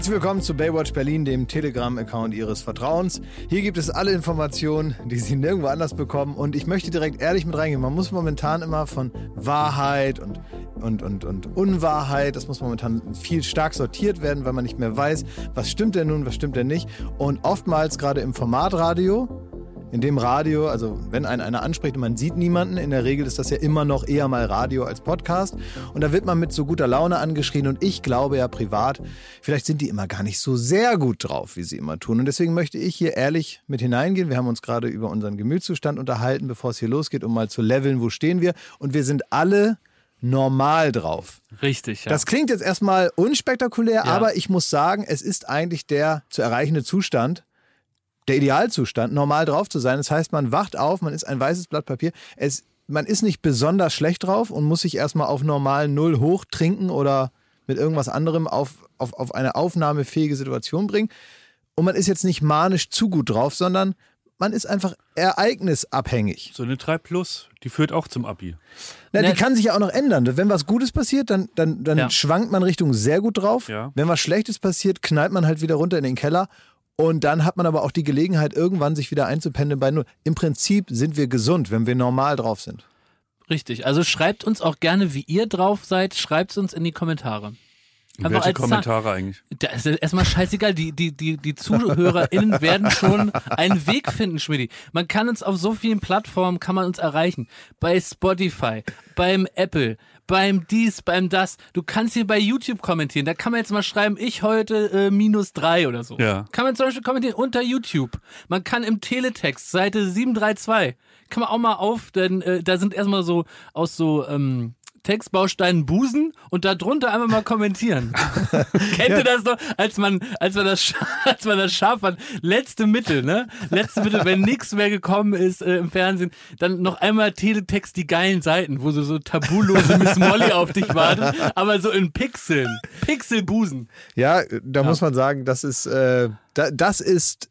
Herzlich willkommen zu Baywatch Berlin, dem Telegram-Account Ihres Vertrauens. Hier gibt es alle Informationen, die Sie nirgendwo anders bekommen. Und ich möchte direkt ehrlich mit reingehen. Man muss momentan immer von Wahrheit und, und, und, und Unwahrheit, das muss momentan viel stark sortiert werden, weil man nicht mehr weiß, was stimmt denn nun, was stimmt denn nicht. Und oftmals gerade im Formatradio, in dem Radio, also wenn einen einer anspricht und man sieht niemanden, in der Regel ist das ja immer noch eher mal Radio als Podcast. Und da wird man mit so guter Laune angeschrien und ich glaube ja privat, vielleicht sind die immer gar nicht so sehr gut drauf, wie sie immer tun. Und deswegen möchte ich hier ehrlich mit hineingehen. Wir haben uns gerade über unseren Gemütszustand unterhalten, bevor es hier losgeht, um mal zu leveln, wo stehen wir. Und wir sind alle normal drauf. Richtig, ja. Das klingt jetzt erstmal unspektakulär, ja. aber ich muss sagen, es ist eigentlich der zu erreichende Zustand, der Idealzustand, normal drauf zu sein. Das heißt, man wacht auf, man ist ein weißes Blatt Papier. Es, man ist nicht besonders schlecht drauf und muss sich erstmal auf normal Null hoch trinken oder mit irgendwas anderem auf, auf, auf eine aufnahmefähige Situation bringen. Und man ist jetzt nicht manisch zu gut drauf, sondern man ist einfach ereignisabhängig. So eine 3 Plus, die führt auch zum Abi. Na, die kann sich ja auch noch ändern. Wenn was Gutes passiert, dann, dann, dann ja. schwankt man Richtung sehr gut drauf. Ja. Wenn was Schlechtes passiert, knallt man halt wieder runter in den Keller und dann hat man aber auch die Gelegenheit, irgendwann sich wieder einzupendeln bei Null. Im Prinzip sind wir gesund, wenn wir normal drauf sind. Richtig. Also schreibt uns auch gerne, wie ihr drauf seid. Schreibt es uns in die Kommentare. Einfach Welche Kommentare Zahn. eigentlich? Da ist erstmal scheißegal. Die, die, die, die ZuhörerInnen werden schon einen Weg finden, Schmidti. Man kann uns auf so vielen Plattformen kann man uns erreichen. Bei Spotify, beim Apple, beim dies, beim das. Du kannst hier bei YouTube kommentieren. Da kann man jetzt mal schreiben, ich heute äh, minus drei oder so. Ja. Kann man zum Beispiel kommentieren unter YouTube. Man kann im Teletext, Seite 732, kann man auch mal auf, denn äh, da sind erstmal so aus so ähm, Textbaustein Busen und darunter einfach mal kommentieren. Kennt ja. ihr das noch? Als man, als man das, als man das scharf hat, letzte Mittel, ne? Letzte Mittel, wenn nichts mehr gekommen ist äh, im Fernsehen, dann noch einmal Teletext die geilen Seiten, wo so, so tabulose Miss Molly auf dich wartet, aber so in Pixeln. Pixelbusen. Ja, da ja. muss man sagen, das ist, äh, da, das ist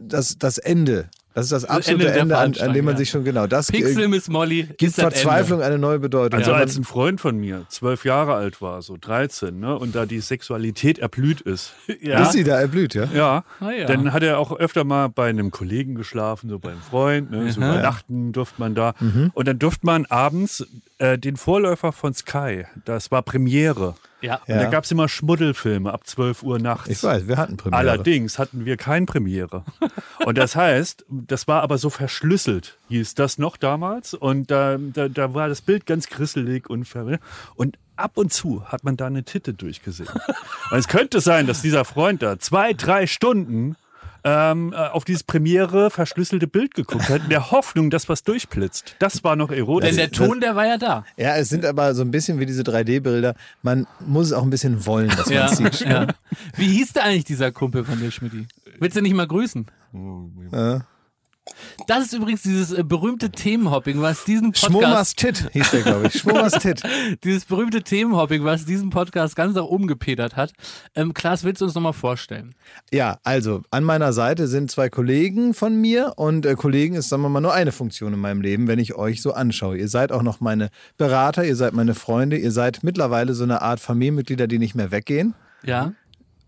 das, das Ende das ist das absolute Ende, Ende an, an, dem man ja. sich schon genau das Pixel Miss Molly gibt Verzweiflung eine neue Bedeutung. Also als ein Freund von mir zwölf Jahre alt war, so 13, ne, und da die Sexualität erblüht ist. Ja. Ist sie da erblüht, ja? Ja. Ah, ja. Dann hat er auch öfter mal bei einem Kollegen geschlafen, so beim Freund, ne, so übernachten durfte man da. Mhm. Und dann durfte man abends äh, den Vorläufer von Sky, das war Premiere. Ja. Und ja. da gab es immer Schmuddelfilme ab 12 Uhr nachts. Ich weiß, wir hatten Premiere. Allerdings hatten wir kein Premiere. und das heißt, das war aber so verschlüsselt, hieß das noch damals. Und da, da, da war das Bild ganz grisselig und ver Und ab und zu hat man da eine Titte durchgesehen. und es könnte sein, dass dieser Freund da zwei, drei Stunden ähm, äh, auf dieses Premiere verschlüsselte Bild geguckt hat, in der Hoffnung, dass was durchblitzt. Das war noch erotisch. Denn der Ton, der war ja da. Ja, es sind aber so ein bisschen wie diese 3D-Bilder. Man muss es auch ein bisschen wollen, dass man es sieht. Ja. Wie hieß der eigentlich dieser Kumpel von dir, Schmidt? Willst du nicht mal grüßen? Ja. Das ist übrigens dieses äh, berühmte Themenhopping, was diesen Podcast. Schmomas Tit hieß der, glaube ich. Schmomas Tit. dieses berühmte Themenhopping, was diesen Podcast ganz nach oben gepedert hat. Ähm, Klaas, willst du uns nochmal vorstellen? Ja, also an meiner Seite sind zwei Kollegen von mir und äh, Kollegen ist, sagen wir mal, nur eine Funktion in meinem Leben, wenn ich euch so anschaue. Ihr seid auch noch meine Berater, ihr seid meine Freunde, ihr seid mittlerweile so eine Art Familienmitglieder, die nicht mehr weggehen. Ja.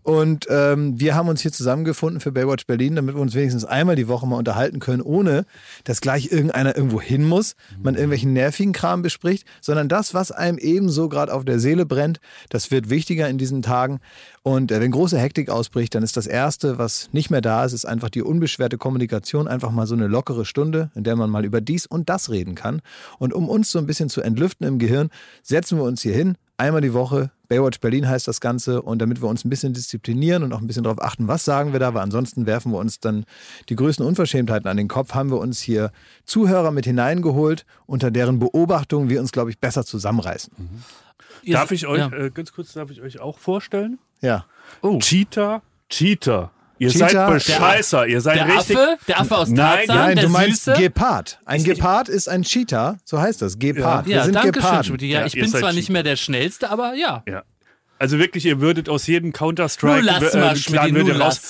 Und ähm, wir haben uns hier zusammengefunden für Baywatch Berlin, damit wir uns wenigstens einmal die Woche mal unterhalten können, ohne dass gleich irgendeiner irgendwo hin muss, man irgendwelchen nervigen Kram bespricht, sondern das, was einem ebenso gerade auf der Seele brennt, das wird wichtiger in diesen Tagen. Und äh, wenn große Hektik ausbricht, dann ist das Erste, was nicht mehr da ist, ist einfach die unbeschwerte Kommunikation, einfach mal so eine lockere Stunde, in der man mal über dies und das reden kann. Und um uns so ein bisschen zu entlüften im Gehirn, setzen wir uns hier hin, einmal die Woche. Baywatch Berlin heißt das Ganze. Und damit wir uns ein bisschen disziplinieren und auch ein bisschen darauf achten, was sagen wir da, weil ansonsten werfen wir uns dann die größten Unverschämtheiten an den Kopf, haben wir uns hier Zuhörer mit hineingeholt, unter deren Beobachtung wir uns, glaube ich, besser zusammenreißen. Mhm. Darf ich euch, ja. äh, ganz kurz, darf ich euch auch vorstellen? Ja. Oh. Cheetah, Cheetah. Ihr Cheetah, seid Bescheißer, ihr seid der richtig. Affe, der Affe aus Nein, Tarzan, nein der du meinst Süße. Gepard. Ein Gepard ist ein Cheetah, so heißt das. Gepard. Ja, Wir sind danke Geparden. schön, ja, ich bin zwar nicht mehr der Schnellste, aber ja. Ja. Also wirklich, ihr würdet aus jedem Counter-Strike äh, Clan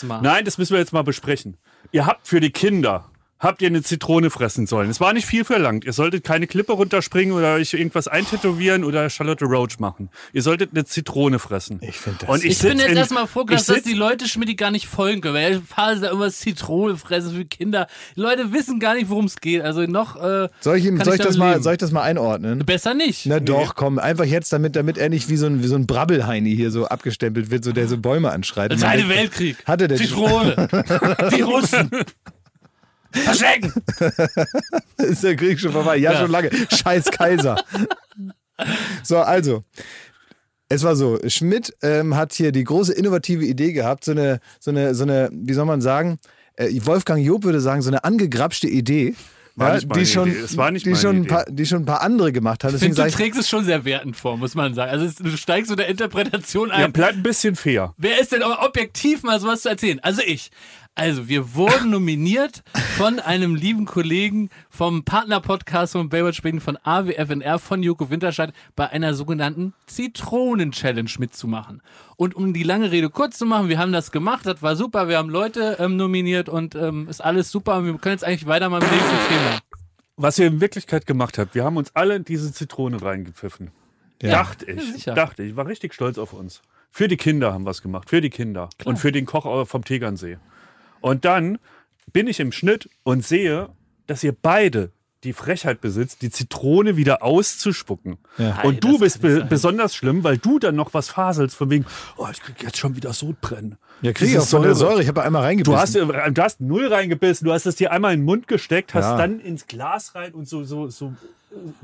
mal. Nein, das müssen wir jetzt mal besprechen. Ihr habt für die Kinder habt ihr eine Zitrone fressen sollen. Es war nicht viel verlangt. Ihr solltet keine Klippe runterspringen oder euch irgendwas eintätowieren oder Charlotte Roach machen. Ihr solltet eine Zitrone fressen. Ich finde das. Und Ich, sitz bin jetzt erstmal froh, dass, ich die Leute Schmidt gar nicht folgen können, weil Phase da irgendwas Zitrone fressen für Kinder. Die Leute wissen gar nicht, worum es geht. Also noch äh, soll ich, ihm, kann soll, ich das mal, soll ich das mal einordnen? besser nicht. Na doch, komm, einfach jetzt, damit, damit er nicht wie so ein, wie so ein Brabbelheini hier so abgestempelt wird, so der so Bäume anschreit. Zweite Weltkrieg. Hatte der Zitrone. die Russen. Verstecken. Ist der Krieg schon vorbei? Ja, Ja. schon lange. Scheiß Kaiser. so, also. Es war so, Schmidt ähm, hat hier die große innovative Idee gehabt, so eine, so eine, so eine, wie soll man sagen, äh, Wolfgang Job würde sagen, so eine angegrapschte Idee. Die schon, Idee. Es war nicht die meine schon ein Idee. paar, die schon ein paar andere gemacht haben. Ich Deswegen finde, du ich, trägst es schon sehr wertend vor, muss man sagen. Also es, du steigst so der Interpretation ein. Ja, bleibt ein bisschen fair. Wer ist denn aber objektiv mal sowas zu erzählen? Also ich. Also wir wurden nominiert von einem lieben Kollegen vom Partnerpodcast von Baywatch Berlin von AWFNR von Joko Winterscheid bei einer sogenannten Zitronen-Challenge mitzumachen. Und um die lange Rede kurz zu machen, wir haben das gemacht, das war super, wir haben Leute ähm, nominiert und ähm, ist alles super und wir können jetzt eigentlich weiter mal im nächsten Thema. Was ihr in Wirklichkeit gemacht habt, wir haben uns alle in diese Zitrone reingepfiffen. Dachte ich. sicher. Dachte ich. War richtig stolz auf uns. Für die Kinder haben wir es gemacht. Für die Kinder. Und für den Koch vom Tegernsee. Und dann bin ich im Schnitt und sehe, dass ihr beide die Frechheit besitzt, die Zitrone wieder auszuspucken. Ja. Und Ei, du bist be sein. besonders schlimm, weil du dann noch was faselst von wegen, oh, ich krieg jetzt schon wieder Sodbrennen. ja, krieg ich auch von der Säure. Ich habe einmal reingebissen. Du hast, du hast null reingebissen, du hast es dir einmal in den Mund gesteckt, hast Ja. dann ins Glas rein und so, so, so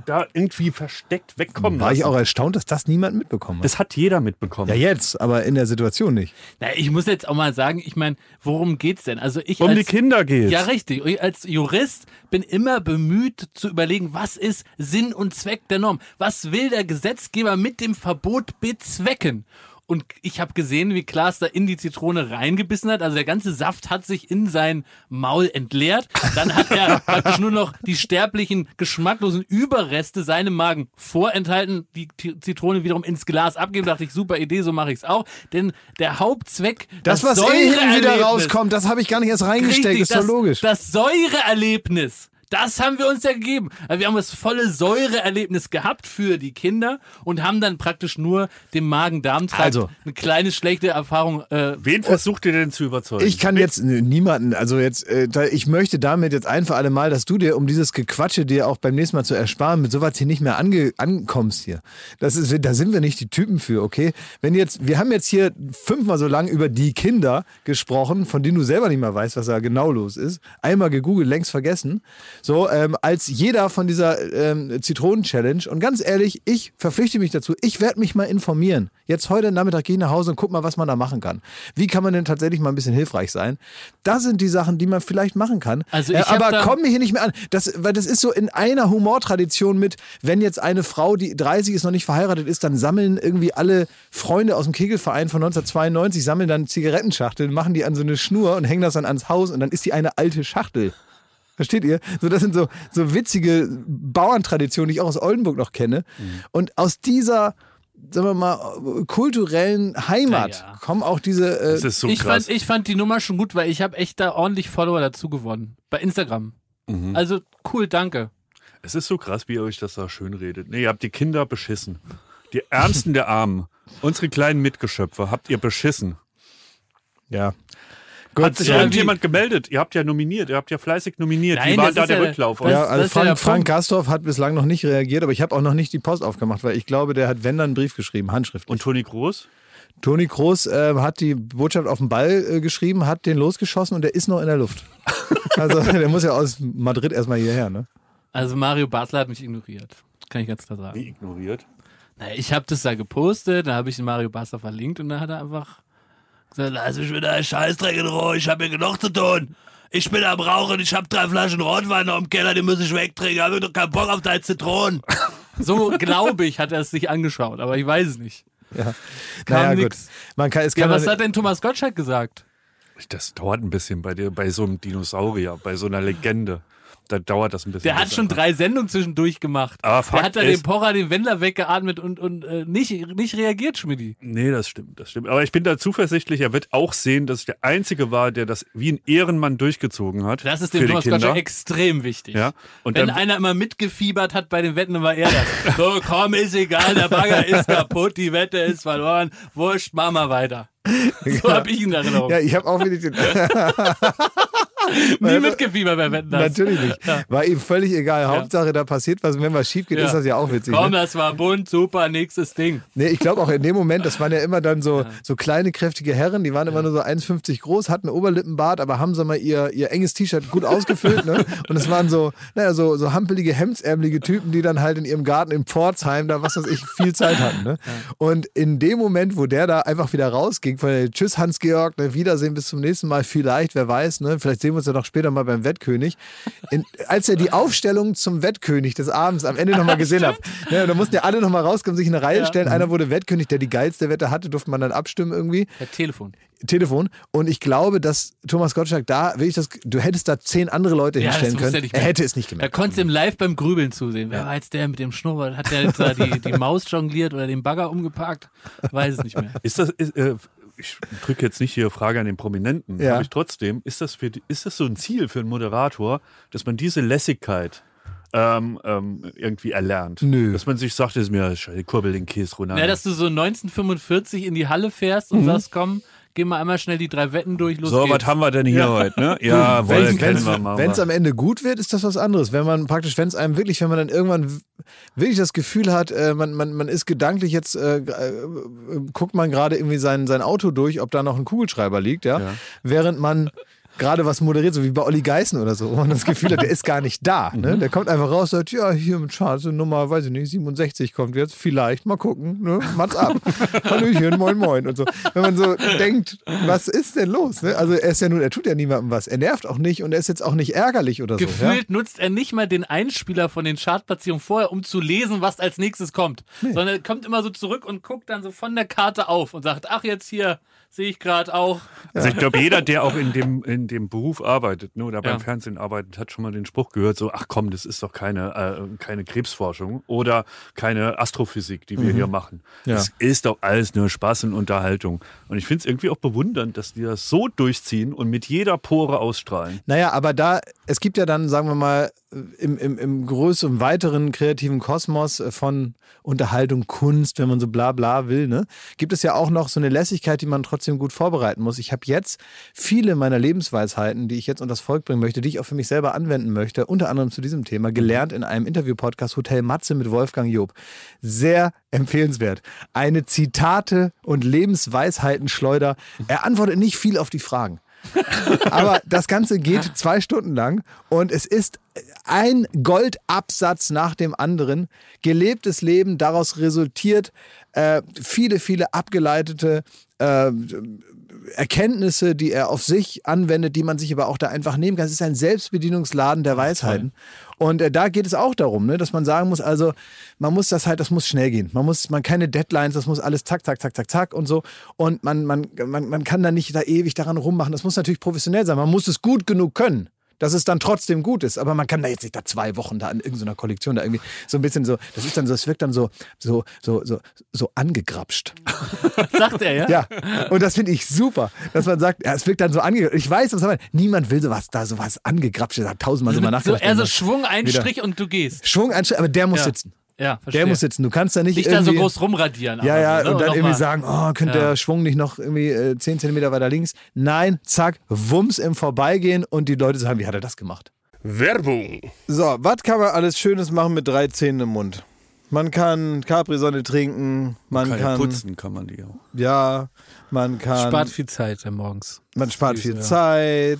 da irgendwie versteckt wegkommen War ich lassen. auch erstaunt, dass das niemand mitbekommen hat. Das hat jeder mitbekommen. Ja, jetzt, aber in der Situation nicht. Na, ich muss jetzt auch mal sagen, ich meine, worum geht's denn? Also ich um als, die Kinder geht's. Ja, richtig. Ich als Jurist bin immer bemüht zu überlegen, was ist Sinn und Zweck der Norm? Was will der Gesetzgeber mit dem Verbot bezwecken? Und ich habe gesehen, wie Klaas da in die Zitrone reingebissen hat. Also der ganze Saft hat sich in sein Maul entleert. Dann hat er praktisch nur noch die sterblichen, geschmacklosen Überreste seinem Magen vorenthalten, die Zitrone wiederum ins Glas abgeben. Da dachte ich, super Idee, so mache ich es auch. Denn der Hauptzweck, Das, was eh wieder rauskommt, das habe ich gar nicht erst reingesteckt. Richtig, ist doch das, logisch. Das Säureerlebnis. Das haben wir uns ja gegeben. Also wir haben das volle Säureerlebnis gehabt für die Kinder und haben dann praktisch nur dem Magen-Darm-Trakt Also. eine kleine schlechte Erfahrung. Äh, Wen versucht ihr denn zu überzeugen? Ich kann jetzt nö, niemanden, also jetzt, äh, ich möchte damit jetzt ein für alle Mal, dass du dir, um dieses Gequatsche dir auch beim nächsten Mal zu ersparen, mit sowas hier nicht mehr ange, ankommst hier. Das ist, da sind wir nicht die Typen für, okay? Wenn jetzt, wir haben jetzt hier fünfmal so lang über die Kinder gesprochen, von denen du selber nicht mehr weißt, was da genau los ist. Einmal gegoogelt, längst vergessen. So, ähm, als jeder von dieser ähm, Zitronen-Challenge. Und ganz ehrlich, ich verpflichte mich dazu, ich werde mich mal informieren. Jetzt heute Nachmittag gehe ich nach Hause und guck mal, was man da machen kann. Wie kann man denn tatsächlich mal ein bisschen hilfreich sein? Das sind die Sachen, die man vielleicht machen kann. Also äh, ich hab aber komm mir hier nicht mehr an. Das, weil das ist so in einer Humortradition mit, wenn jetzt eine Frau, die 30 ist, noch nicht verheiratet ist, dann sammeln irgendwie alle Freunde aus dem Kegelverein von 1992, sammeln dann Zigarettenschachteln, machen die an so eine Schnur und hängen das dann ans Haus und dann ist die eine alte Schachtel. Versteht ihr? So, das sind so, so witzige Bauerntraditionen, die ich auch aus Oldenburg noch kenne. Und aus dieser, sagen wir mal, kulturellen Heimat Ja, ja. kommen auch diese. Äh, das ist so ich, krass. fand, ich fand die Nummer schon gut, weil ich habe echt da ordentlich Follower dazu gewonnen. Bei Instagram. Mhm. Also cool, danke. es ist so krass, wie ihr euch das da schön redet. Nee, ihr habt die Kinder beschissen. Die Ärmsten der Armen. Unsere kleinen Mitgeschöpfe habt ihr beschissen. ja. Hat sich ja, irgendjemand gemeldet? Ihr habt ja nominiert, ihr habt ja fleißig nominiert. Nein, wie war da der ja- Rücklauf? das- Ja, also Frank, Frank. Gastorf hat bislang noch nicht reagiert, aber ich habe auch noch nicht die Post aufgemacht, weil ich glaube, der hat, wenn dann einen Brief geschrieben, handschriftlich. Und Toni Groß? Toni Kroos äh, hat die Botschaft auf den Ball äh, geschrieben, hat den losgeschossen und der ist noch in der Luft. also der muss ja aus Madrid erstmal hierher, ne? Also Mario Basler hat mich ignoriert. Kann ich ganz klar sagen. Wie ignoriert? Naja, ich habe das da gepostet, da habe ich den Mario Basler verlinkt und dann hat er einfach gesagt, lass mich mit der Scheißdreck in Ruhe, ich habe mir genug zu tun. Ich bin am Rauchen, ich habe drei Flaschen Rotwein noch im Keller, die muss ich wegtrinken, habe doch keinen Bock auf deine Zitronen. So glaube ich, hat er es sich angeschaut, aber ich weiß es nicht. Ja. Kam naja, nix. gut. Man kann, es Ja, kann was man- hat denn Thomas Gottschalk gesagt? Das dauert ein bisschen bei dir, bei so einem Dinosaurier, bei so einer Legende. Da dauert das ein bisschen. Der hat schon einfach- drei Sendungen zwischendurch gemacht. Aber der Fakt hat da ist- den Pocher, den Wendler weggeatmet und, und äh, nicht, nicht reagiert, Schmidti. Nee, das stimmt, das stimmt. Aber ich bin da zuversichtlich, er wird auch sehen, dass ich der Einzige war, der das wie ein Ehrenmann durchgezogen hat. Das ist dem Thomas. Gottschalk extrem wichtig. Ja, und Wenn dann, einer immer mitgefiebert hat bei den Wetten, dann war er das. So, komm, ist egal, der Bagger ist kaputt, die Wette ist verloren. Wurscht, mach mal weiter. So hab ich ihn in Erinnerung. Ja, ich habe auch wirklich den. Nie mitgefiebert bei Wetten, das. Natürlich nicht. War ihm völlig egal. Hauptsache, da passiert was. Und wenn was schief geht, Ja. ist das ja auch witzig. Komm, Ne? das war bunt, super, nächstes Ding. Nee, ich glaube auch in dem Moment, das waren ja immer dann so, so kleine, kräftige Herren, die waren immer nur so 1,50 groß, hatten Oberlippenbart, aber haben, sag mal, ihr, ihr enges T-Shirt gut ausgefüllt. ne? Und es waren so, naja, so, so hampelige, hemdsärmelige Typen, die dann halt in ihrem Garten in Pforzheim da, was weiß ich, viel Zeit hatten. Ne? Und in dem Moment, wo der da einfach wieder rausging, von der Tschüss Hans-Georg, ne, Wiedersehen, bis zum nächsten Mal, vielleicht, wer weiß, ne? vielleicht sehen wir uns ja noch später mal beim Wettkönig. In, als er die Aufstellung zum Wettkönig des Abends am Ende nochmal gesehen hat, ne, da mussten ja alle nochmal rauskommen, sich in eine Reihe stellen. Einer wurde Wettkönig, der die geilste Wette hatte, durfte man dann abstimmen irgendwie. Per Telefon. Telefon. Und ich glaube, dass Thomas Gottschalk da, wirklich das, du hättest da zehn andere Leute Ja, hinstellen er können. er mehr. hätte es nicht Da gemerkt. konntest du ihm live beim Grübeln zusehen. Wer war jetzt der mit dem Schnurrbart? Hat der jetzt da die, die Maus jongliert oder den Bagger umgeparkt? Weiß es nicht mehr. ist das, ist, äh, ich drücke jetzt nicht hier Frage an den Prominenten, Ja. aber ich trotzdem, ist das, für, ist das so ein Ziel für einen Moderator, dass man diese Lässigkeit ähm, ähm, irgendwie erlernt? Nö. Dass man sich sagt, das ist mir scheiße, kurbel den Käse runter. Ja, dass du so 1945 in die Halle fährst und sagst, komm, geh mal einmal schnell die drei Wetten durch, los so, geht's. was haben wir denn hier heute? Ne? Ja, wollen, kennen wir mal. Wenn es am Ende gut wird, ist das was anderes. Wenn man praktisch, wenn es einem wirklich, wenn man dann irgendwann wirklich das Gefühl hat, äh, man, man, man ist gedanklich jetzt, äh, äh, guckt man gerade irgendwie sein, sein Auto durch, ob da noch ein Kugelschreiber liegt, ja, während man gerade was moderiert, so wie bei Olli Geißen oder so, wo man das Gefühl hat, der ist gar nicht da. Ne? Der kommt einfach raus, sagt, ja, hier mit Charts, Nummer, weiß ich nicht, 67 kommt jetzt, vielleicht, mal gucken, ne? Mats ab. Hallöchen, moin, moin und so. Wenn man so denkt, was ist denn los? Ne? Also er ist ja nun, er tut ja niemandem was. Er nervt auch nicht und er ist jetzt auch nicht ärgerlich oder so. Ja? Gefühlt nutzt er nicht mal den Einspieler von den Chartplatzierungen vorher, um zu lesen, was als nächstes kommt. Sondern er kommt immer so zurück und guckt dann so von der Karte auf und sagt, ach, jetzt hier sehe ich gerade auch. Also ich glaube, jeder, der auch in dem, in dem Beruf arbeitet ne, oder beim Ja. Fernsehen arbeitet, hat schon mal den Spruch gehört, so, ach komm, das ist doch keine, äh, keine Krebsforschung oder keine Astrophysik, die wir hier machen. Ja. Das ist doch alles nur Spaß und Unterhaltung. Und ich finde es irgendwie auch bewundernd, dass die das so durchziehen und mit jeder Pore ausstrahlen. Naja, aber da, es gibt ja dann, sagen wir mal, im, im, im größeren, weiteren kreativen Kosmos von Unterhaltung, Kunst, wenn man so bla bla will, ne, gibt es ja auch noch so eine Lässigkeit, die man trotzdem gut vorbereiten muss. Ich habe jetzt viele meiner Lebensweisheiten, die ich jetzt unter das Volk bringen möchte, die ich auch für mich selber anwenden möchte, unter anderem zu diesem Thema, gelernt in einem Interview-Podcast Hotel Matze mit Wolfgang Job. Sehr empfehlenswert. Eine Zitate- und Lebensweisheitenschleuder. Er antwortet nicht viel auf die Fragen. Aber das Ganze geht zwei Stunden lang und es ist ein Goldabsatz nach dem anderen. Gelebtes Leben, daraus resultiert äh, viele, viele abgeleitete äh, Erkenntnisse, die er auf sich anwendet, die man sich aber auch da einfach nehmen kann. Es ist ein Selbstbedienungsladen der Weisheiten. Und äh, da geht es auch darum, ne, dass man sagen muss, also man muss das halt, das muss schnell gehen. Man muss, man keine Deadlines, das muss alles zack, zack, zack, zack, zack und so. Und man, man, man, man kann da nicht da ewig daran rummachen. Das muss natürlich professionell sein. Man muss es gut genug können. Dass es dann trotzdem gut ist, aber man kann da jetzt nicht da zwei Wochen da in irgendeiner Kollektion da irgendwie so ein bisschen so, das ist dann so, es wirkt dann so, so, so, so, so angegrapscht. Sagt er, ja? Ja, und das finde ich super, dass man sagt, ja, es wirkt dann so angegrapscht. Ich weiß, was man, niemand will sowas, da sowas angegrapscht, da hat tausendmal Also mit so, nachgedacht. eher so Schwung, ein. Strich und du gehst. Schwung, ein Schritt, aber der muss Ja. sitzen. Ja, verstehe. Der muss sitzen. Du kannst da nicht, Nicht da so groß rumradieren. Ja, ja, so, ne? und dann irgendwie mal. sagen, oh, könnte Ja. der Schwung nicht noch irgendwie äh, 10 Zentimeter weiter links? Nein, zack, Wumms im Vorbeigehen und die Leute sagen, wie hat er das gemacht? Werbung. So, was kann man alles Schönes machen mit drei Zähnen im Mund? Man kann Capri-Sonne trinken, man Kann kann, putzen kann man die auch. ja, man kann, Spart viel Zeit morgens. man spart viel ja. Zeit.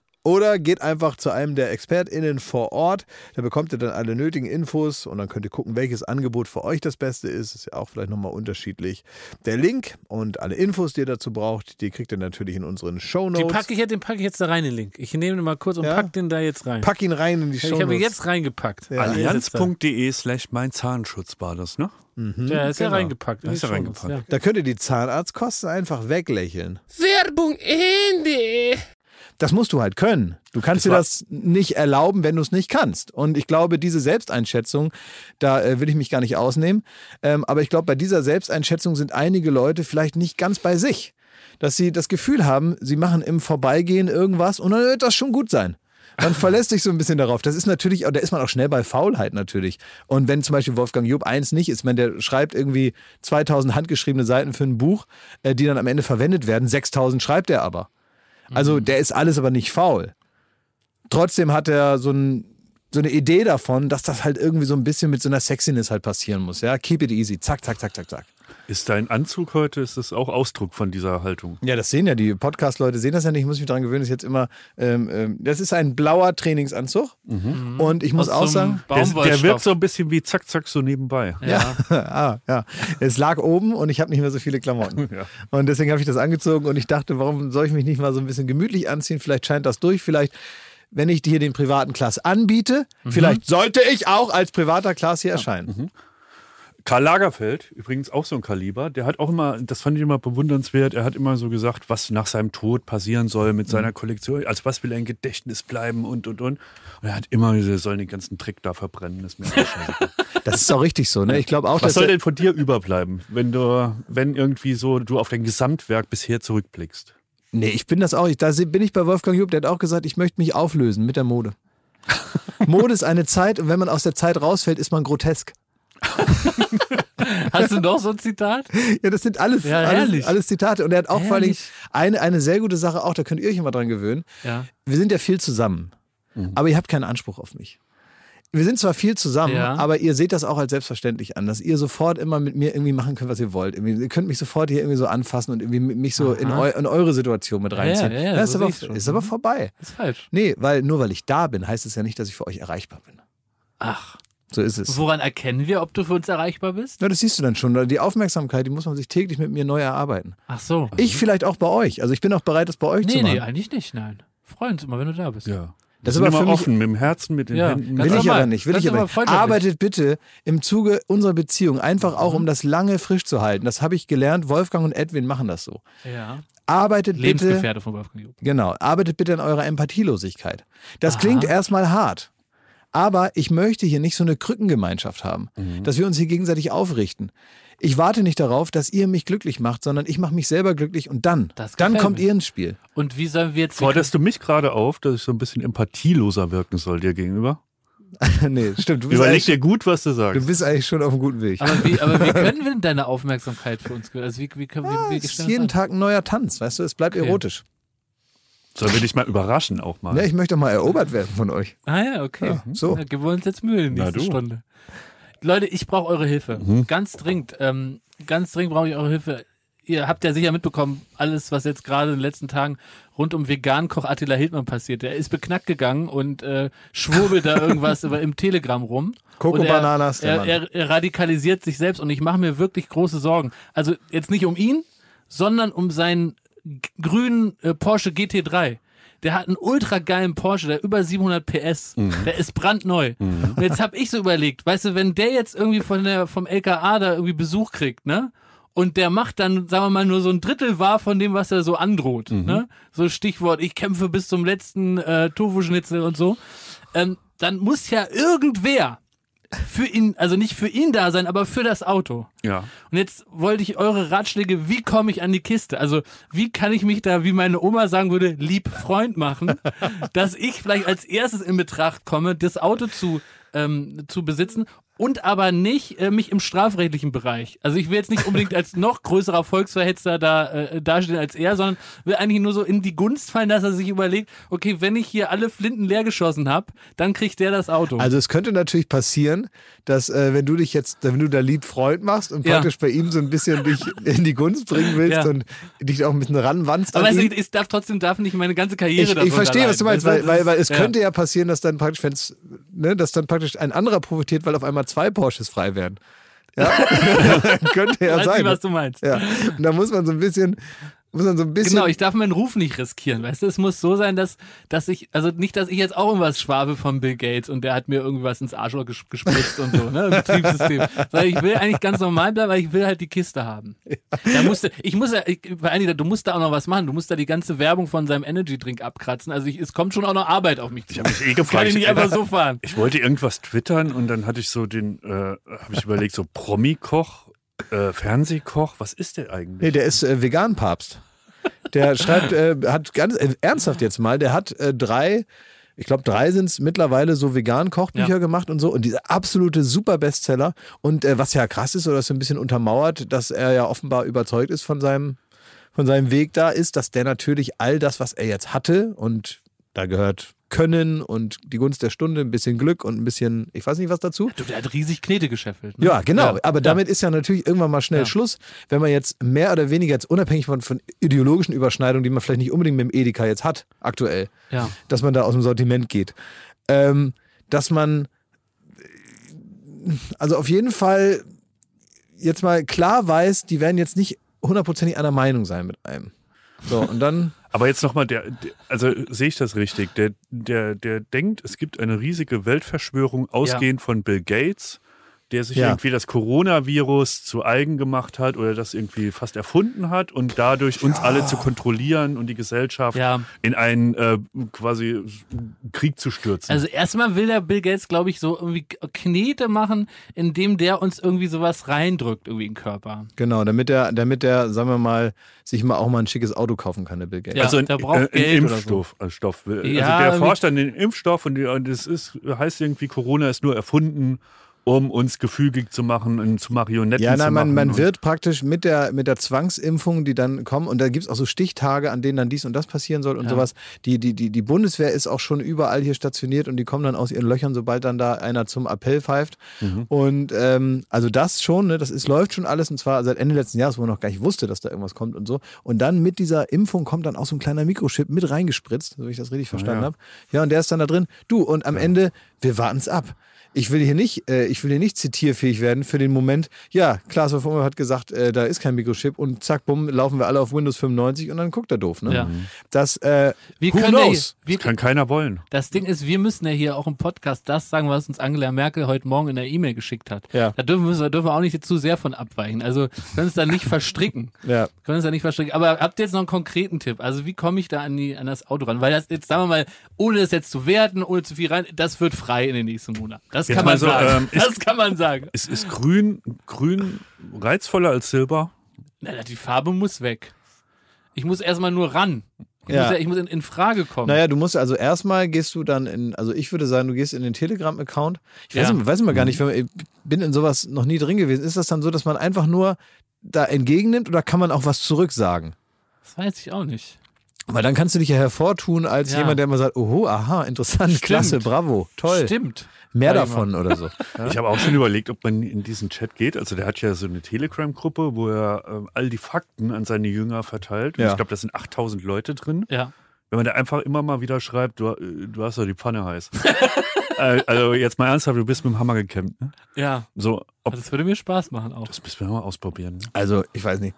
Oder geht einfach zu einem der ExpertInnen vor Ort. Da bekommt ihr dann alle nötigen Infos und dann könnt ihr gucken, welches Angebot für euch das Beste ist. Ist ja auch vielleicht nochmal unterschiedlich. Der Link und alle Infos, die ihr dazu braucht, die kriegt ihr natürlich in unseren Den Shownotes. packe ich, jetzt- den packe ich jetzt da rein, den Link. Ich nehme den mal kurz und Ja? pack den da jetzt rein. Pack ihn rein in die ich habe ihn jetzt reingepackt. Ja. Allianz.de slash mein Zahnschutz war das, ne? Ja, ist ja genau. reingepackt. in Da die ist Shownotes, reingepackt. Da könnt ihr die Zahnarztkosten einfach weglächeln. Werbung Ende. Das musst du halt können. Du kannst Das dir das nicht erlauben, wenn du es nicht kannst. Und ich glaube, diese Selbsteinschätzung, da äh, will ich mich gar nicht ausnehmen. Ähm, aber ich glaube, bei dieser Selbsteinschätzung sind einige Leute vielleicht nicht ganz bei sich. Dass sie das Gefühl haben, sie machen im Vorbeigehen irgendwas und dann wird das schon gut sein. Man verlässt sich so ein bisschen darauf. Das ist natürlich, da ist man auch schnell bei Faulheit natürlich. Und wenn zum Beispiel Wolfgang Job eins nicht ist, wenn der schreibt irgendwie 2000 handgeschriebene Seiten für ein Buch, äh, die dann am Ende verwendet werden, 6000 schreibt er aber. Also der ist alles aber nicht faul. Trotzdem hat er so, ein, so eine Idee davon, dass das halt irgendwie so ein bisschen mit so einer Sexiness halt passieren muss. Ja, keep it easy. Zack, zack, zack, zack, zack. Ist dein Anzug heute, ist das auch Ausdruck von dieser Haltung? Ja, das sehen ja die Podcast-Leute, sehen das ja nicht. Ich muss mich daran gewöhnen, das ist jetzt immer, ähm, ähm, das ist ein blauer Trainingsanzug. Und ich muss Aus auch sagen, Der, der wirkt so ein bisschen wie zack, zack, so nebenbei. Ja. ah, ja, es lag oben und ich habe nicht mehr so viele Klamotten. Ja. Und deswegen habe ich das angezogen und ich dachte, warum soll ich mich nicht mal so ein bisschen gemütlich anziehen? Vielleicht scheint das durch, vielleicht wenn ich dir den privaten Class anbiete, vielleicht sollte ich auch als privater Class hier erscheinen. Karl Lagerfeld, übrigens auch so ein Kaliber, der hat auch immer, das fand ich immer bewundernswert, er hat immer so gesagt, was nach seinem Tod passieren soll mit seiner Kollektion, als was will er im Gedächtnis bleiben und und und. Und er hat immer gesagt, er soll den ganzen Trick da verbrennen. Das ist mir. Das ist auch richtig so, ne? Ich glaube auch, was soll denn von dir überbleiben, wenn du, wenn irgendwie so du auf dein Gesamtwerk bisher zurückblickst? Nee, ich bin das auch. Ich, da bin ich bei Wolfgang Job, der hat auch gesagt, ich möchte mich auflösen mit der Mode. Mode ist eine Zeit und wenn man aus der Zeit rausfällt, ist man grotesk. Hast du noch so ein Zitat? Ja, das sind alles, Ja, alles, herrlich. alles Zitate. Und er hat auch vor allem Herrlich. eine, eine sehr gute Sache, auch da könnt ihr euch immer dran gewöhnen. Ja. Wir sind ja viel zusammen, aber ihr habt keinen Anspruch auf mich. Wir sind zwar viel zusammen, Ja. aber ihr seht das auch als selbstverständlich an, dass ihr sofort immer mit mir irgendwie machen könnt, was ihr wollt. Irgendwie, ihr könnt mich sofort hier irgendwie so anfassen und irgendwie mich so in, eu, in eure Situation mit reinziehen. ja, ja, Das ist, so aber, ich's schon. ist aber vorbei. Das ist falsch. Nee, weil nur weil ich da bin, heißt es ja nicht, dass ich für euch erreichbar bin. Ach. So ist es. Woran erkennen wir, ob du für uns erreichbar bist? Ja, das siehst du dann schon. Die Aufmerksamkeit, die muss man sich täglich mit mir neu erarbeiten. Ach so. Ich vielleicht auch bei euch. Also ich bin auch bereit, das bei euch zu Nee, machen. nee, eigentlich nicht, nein. Freuen uns immer, wenn du da bist. Ja. Das Das ist aber immer für mich- offen, mit dem Herzen, mit den Ja, Händen. Will ich aber nicht, will Ganz ich aber nicht. Arbeitet bitte im Zuge unserer Beziehung einfach auch, um das lange frisch zu halten. Das habe ich gelernt. Wolfgang und Edwin machen das so. Ja. Arbeitet bitte, Lebensgefährte von Wolfgang Job. genau, arbeitet bitte an eurer Empathielosigkeit. Das klingt erstmal hart. Aber ich möchte hier nicht so eine Krückengemeinschaft haben, Mhm. dass wir uns hier gegenseitig aufrichten. Ich warte nicht darauf, dass ihr mich glücklich macht, sondern ich mache mich selber glücklich und dann, Das dann kommt mir. ihr ins Spiel. Und wie sollen wir jetzt. Forderst du mich gerade auf, dass ich so ein bisschen empathieloser wirken soll dir gegenüber? nee, stimmt. Du bist, Überleg eigentlich, dir gut, was du du sagst. bist eigentlich schon auf einem guten Weg. aber wie, aber wie können wir denn deine Aufmerksamkeit für uns gewinnen? Also wie, wie, können- wie, wie es ist stellen wir jeden? Tag ein neuer Tanz, weißt du? Es bleibt Okay. erotisch. Sollen wir dich mal überraschen auch mal? Ja, ich möchte mal erobert werden von euch. Ah ja, okay. Ja, so. Da geben wir uns jetzt Mühe in nächste. Stunde. Leute, ich brauche eure Hilfe. Ganz dringend. Ähm, ganz dringend brauche ich eure Hilfe. Ihr habt ja sicher mitbekommen, alles, was jetzt gerade in den letzten Tagen rund um Vegan-Koch Attila Hildmann passiert. Der ist beknackt gegangen und äh, schwurbelt da irgendwas über, im Telegram rum. Coco Und er- Bananas, Er, Mann. er, er radikalisiert sich selbst und ich mache mir wirklich große Sorgen. Also jetzt nicht um ihn, sondern um seinen grünen äh, Porsche GT3. Der hat einen ultra geilen Porsche, der über 700 PS. Der ist brandneu. Und jetzt habe ich so überlegt, weißt du, wenn der jetzt irgendwie von der vom LKA da irgendwie Besuch kriegt, ne? Und der macht dann, sagen wir mal, nur so ein Drittel wahr von dem, was er so androht. Ne? So Stichwort, ich kämpfe bis zum letzten äh, Tofu-Schnitzel und so. Ähm, dann muss ja irgendwer für ihn, also nicht für ihn da sein, aber für das Auto. Ja. Und jetzt wollte ich eure Ratschläge, wie komme ich an die Kiste? Also, wie kann ich mich da, wie meine Oma sagen würde, lieb Freund machen, dass ich vielleicht als erstes in Betracht komme, das Auto zu, ähm, zu besitzen und aber nicht äh, mich im strafrechtlichen Bereich. Also ich will jetzt nicht unbedingt als noch größerer Volksverhetzer da äh, dastehen als er, sondern will eigentlich nur so in die Gunst fallen, dass er sich überlegt, okay, wenn ich hier alle Flinten leer geschossen habe, dann kriegt der das Auto. Also es könnte natürlich passieren, dass äh, wenn du dich jetzt, wenn du da lieb Freund machst und Ja. praktisch bei ihm so ein bisschen dich in die Gunst bringen willst Ja. und dich auch ein bisschen ranwandst aber du, ich darf trotzdem darf nicht meine ganze Karriere Ich, ich verstehe, was du meinst, weil, weil, weil es ja. könnte ja passieren, dass dann praktisch, wenn's, ne, dass dann praktisch ein anderer profitiert, weil auf einmal zwei Porsches frei werden. Ja, könnte ja Weiß sein. nicht, was du meinst. ja. Und da muss man so ein bisschen, muss man so ein bisschen. Genau, ich darf meinen Ruf nicht riskieren, weißt du? Es muss so sein, dass, dass ich, also nicht, dass ich jetzt auch irgendwas schwabe von Bill Gates und der hat mir irgendwas ins Arschloch ges gespritzt und so, ne? Im Betriebssystem. Sondern ich will eigentlich ganz normal bleiben, weil ich will halt die Kiste haben. Da musste, ich muss ja, ich, vor allen Dingen, du musst da auch noch was machen. Du musst da die ganze Werbung von seinem Energy Drink abkratzen. Also ich, es kommt schon auch noch Arbeit auf mich zu. Ich habe mich eh Kann gefragt. ich nicht einfach so fahren. Ich wollte irgendwas twittern und dann hatte ich so den, äh, habe ich überlegt, so Promi-Koch, äh, Fernsehkoch, was ist der eigentlich? Nee, der ist äh, Vegan-Papst. Der schreibt, äh, hat ganz äh, ernsthaft jetzt mal, der hat äh, drei, ich glaube drei sind es mittlerweile so vegan Kochbücher Ja. gemacht und so und diese absolute super Bestseller und äh, was ja krass ist oder das so ein bisschen untermauert, dass er ja offenbar überzeugt ist von seinem von seinem Weg da ist, dass der natürlich all das, was er jetzt hatte und da gehört Können und die Gunst der Stunde, ein bisschen Glück und ein bisschen, ich weiß nicht was dazu, Du, der hat riesig Knete gescheffelt. Ne? ja, genau. Aber ja. damit ist ja natürlich irgendwann mal schnell Ja. Schluss, wenn man jetzt mehr oder weniger jetzt unabhängig von, von ideologischen Überschneidungen, die man vielleicht nicht unbedingt mit dem Edeka jetzt hat, aktuell, Ja. dass man da aus dem Sortiment geht. Ähm, dass man, also auf jeden Fall jetzt mal klar weiß, die werden jetzt nicht hundertprozentig einer Meinung sein mit einem. So, und dann, Aber jetzt nochmal, der, der, also sehe ich das richtig? Der, der, der denkt, es gibt eine riesige Weltverschwörung ausgehend von Bill Gates, der sich Ja. irgendwie das Coronavirus zu eigen gemacht hat oder das irgendwie fast erfunden hat und dadurch uns alle zu kontrollieren und die Gesellschaft Ja. in einen äh, quasi Krieg zu stürzen. Also erstmal will der Bill Gates, glaube ich, so irgendwie Knete machen, indem der uns irgendwie sowas reindrückt, irgendwie in den Körper. genau, damit der, damit der, sagen wir mal, sich mal auch mal ein schickes Auto kaufen kann, der Bill Gates. Ja, also ein, der braucht äh, Geld oder Impfstoff. äh, Stoff. Also Ja, der forscht an den Impfstoff und, die, und das ist, heißt irgendwie, Corona ist nur erfunden, um uns gefügig zu machen und zu Marionetten Ja, zu nein, man, machen. man und- wird praktisch mit der, mit der Zwangsimpfung, die dann kommen, und da gibt es auch so Stichtage, an denen dann dies und das passieren soll und Ja. sowas. Die, die, die, die Bundeswehr ist auch schon überall hier stationiert und die kommen dann aus ihren Löchern, sobald dann da einer zum Appell pfeift. Mhm. Und ähm, also das schon, ne, das ist, läuft schon alles und zwar seit Ende letzten Jahres, wo man noch gar nicht wusste, dass da irgendwas kommt und so. Und dann mit dieser Impfung kommt dann auch so ein kleiner Mikrochip mit reingespritzt, so wie ich das richtig verstanden ja. habe. Ja, und der ist dann da drin. Du, und am Ende, wir warten es ab. Ich will hier nicht, äh, ich will hier nicht zitierfähig werden für den Moment. Ja, Klaas Wolf hat gesagt, äh, da ist kein Mikrochip und zack, bumm, laufen wir alle auf Windows 95 und dann guckt er doof. Ne? Ja. Das, äh, Wir who können ja, knows? wir, Das kann keiner wollen. das Ding ist, wir müssen ja hier auch im Podcast das sagen, was uns Angela Merkel heute Morgen in der E-Mail geschickt hat. Ja. Da dürfen wir, da dürfen wir auch nicht zu sehr von abweichen. Also können uns da nicht verstricken. Ja. Können uns da nicht verstricken. Aber habt ihr jetzt noch einen konkreten Tipp? Also wie komme ich da an, die, an das Auto ran? Weil das jetzt, sagen wir mal, ohne das jetzt zu werten, ohne zu viel rein, das wird frei in den nächsten Monaten. Das Jetzt kann man so, sagen. ähm, ist- das kann man sagen. Ist, ist grün, grün reizvoller als Silber? Na, die Farbe muss weg. Ich muss erstmal nur ran. Ich Ja. muss, ja, ich muss in, in Frage kommen. Naja, du musst also erstmal gehst du dann in, also ich würde sagen, du gehst in den Telegram-Account. Ich weiß, Ja. immer- weiß immer gar nicht, wenn man, ich bin in sowas noch nie drin gewesen. Ist das dann so, dass man einfach nur da entgegennimmt oder kann man auch was zurücksagen? Das weiß ich auch nicht. Weil dann kannst du dich ja hervortun als Ja. jemand, der immer sagt, oho, aha, interessant, Stimmt. klasse, bravo, toll. Stimmt. Mehr ich davon oder so. Ich habe auch schon überlegt, ob man in diesen Chat geht. Also der hat ja so eine Telegram-Gruppe, wo er ähm, all die Fakten an seine Jünger verteilt. Und Ja. Ich glaube, da sind 8000 Leute drin. Ja. Wenn man da einfach immer mal wieder schreibt, du, äh, du hast doch die Pfanne heiß. äh, also jetzt mal ernsthaft, du bist mit dem Hammer gekämmt. Ne? Ja. So, ob, Das würde mir Spaß machen auch. das müssen wir mal ausprobieren. Ne? Also, ich weiß nicht,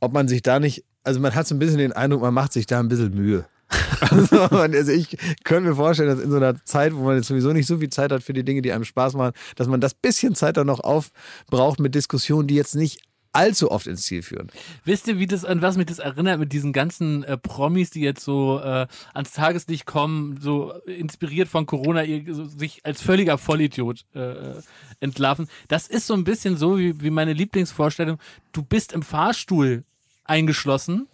ob man sich da nicht, also man hat so ein bisschen den Eindruck, man macht sich da ein bisschen Mühe. also, also ich könnte mir vorstellen, dass in so einer Zeit, wo man jetzt sowieso nicht so viel Zeit hat für die Dinge, die einem Spaß machen, dass man das bisschen Zeit dann noch aufbraucht mit Diskussionen, die jetzt nicht allzu oft ins Ziel führen. Wisst ihr, wie das, an was mich das erinnert mit diesen ganzen äh, Promis, die jetzt so äh, ans Tageslicht kommen, so inspiriert von Corona, ihr, so, sich als völliger Vollidiot äh, entlarven? Das ist so ein bisschen so wie, wie meine Lieblingsvorstellung. Du bist im Fahrstuhl eingeschlossen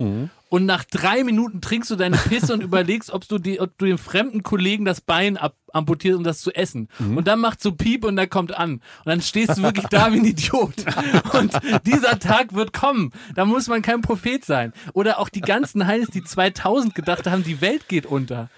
und nach drei Minuten trinkst du deine Pisse und überlegst, ob du, die, ob du dem fremden Kollegen das Bein ab, amputierst, um das zu essen. Und dann macht so Piep und der kommt an. Und dann stehst du wirklich da wie ein Idiot. Und dieser Tag wird kommen. Da muss man kein Prophet sein. Oder auch die ganzen Heinis, die 2000 gedacht haben, die Welt geht unter.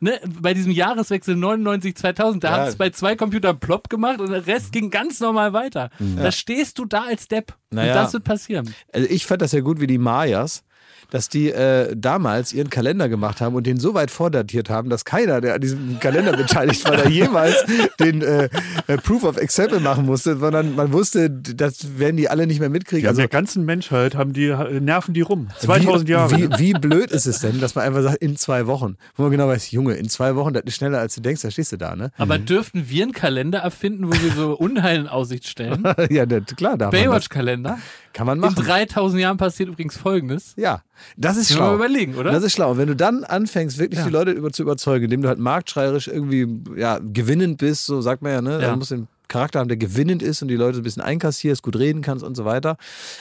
Ne, bei diesem Jahreswechsel 99 2000, da Ja. hat es bei zwei Computern plopp gemacht und der Rest ging ganz normal weiter. Da stehst du da als Depp. Naja. Und das wird passieren. Also ich fand das ja gut wie die Mayas, dass die äh, damals ihren Kalender gemacht haben und den so weit vordatiert haben, dass keiner, der an diesem Kalender beteiligt war, da jemals den äh, äh, Proof of Example machen musste, sondern man wusste, das werden die alle nicht mehr mitkriegen. Haben Also, der ganzen Menschheit, haben die, äh, nerven die rum. 2000 wie, Jahre. Wie, wie blöd ist es denn, dass man einfach sagt, in zwei Wochen, wo man genau weiß, Junge, in zwei Wochen, das ist schneller als du denkst, da stehst du da, ne? Aber dürften wir einen Kalender erfinden, wo wir so Unheil in Aussicht stellen? ja, das, klar, das. Baywatch-Kalender. Kann man In machen. 3000 Jahren passiert übrigens Folgendes. Ja, das ist wir mal schlau. überlegen, oder? Das ist schlau. Und wenn du dann anfängst, wirklich Ja. die Leute über, zu überzeugen, indem du halt marktschreierisch irgendwie ja, gewinnend bist, so sagt man ja, ne? Ja. Du musst den Charakter haben, der gewinnend ist und die Leute so ein bisschen einkassierst, gut reden kannst und so weiter,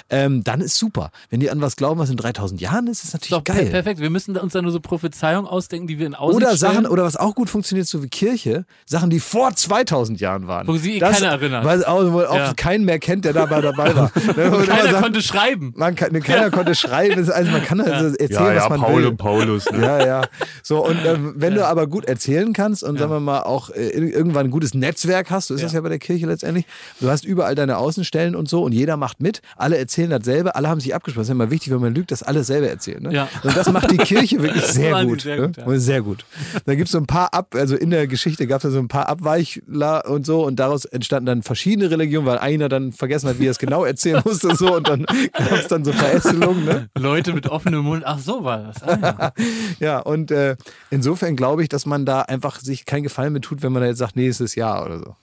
ähm, dann ist super. Wenn die an was glauben, was in 3000 Jahren ist, ist natürlich Doch, per geil. perfekt. Wir müssen uns da nur so Prophezeiungen ausdenken, die wir in Aussicht Oder stellen. Sachen, oder was auch gut funktioniert, so wie Kirche, Sachen, die vor 2000 Jahren waren. Wo sich eh keiner erinnert. Weil auch, wo auch Ja. keinen mehr kennt, der dabei dabei war. Ne, Keiner sagt, konnte schreiben. man kann, keiner konnte schreiben, also man kann also erzählen, ja, ja, was man Paul will. und Paulus. Ne? Ja, ja. So, und äh, wenn du aber gut erzählen kannst und sagen wir mal auch äh, irgendwann ein gutes Netzwerk hast, so ist das ja bei der Kirche letztendlich, du hast überall deine Außenstellen und so und jeder macht mit, alle erzählen dasselbe, alle haben sich abgesprochen. Das ist ja immer wichtig, wenn man lügt, dass alle selber erzählen. Ne? Ja. Und das macht die Kirche wirklich sehr gut. sehr ne? gut, ja. Und Sehr gut. Da gibt es so ein paar Ab, also in der Geschichte gab es ja so ein paar Abweichler und so und daraus entstanden dann verschiedene Religionen, weil einer dann vergessen hat, wie er es genau erzählen musste und so und dann gab es dann so Verästelungen. Ne? Leute mit offenem Mund. Ach, so war das. Ah, ja. Ja, und äh, insofern glaube ich, dass man da einfach sich keinen Gefallen mit tut, wenn man da jetzt sagt, nächstes Jahr oder so.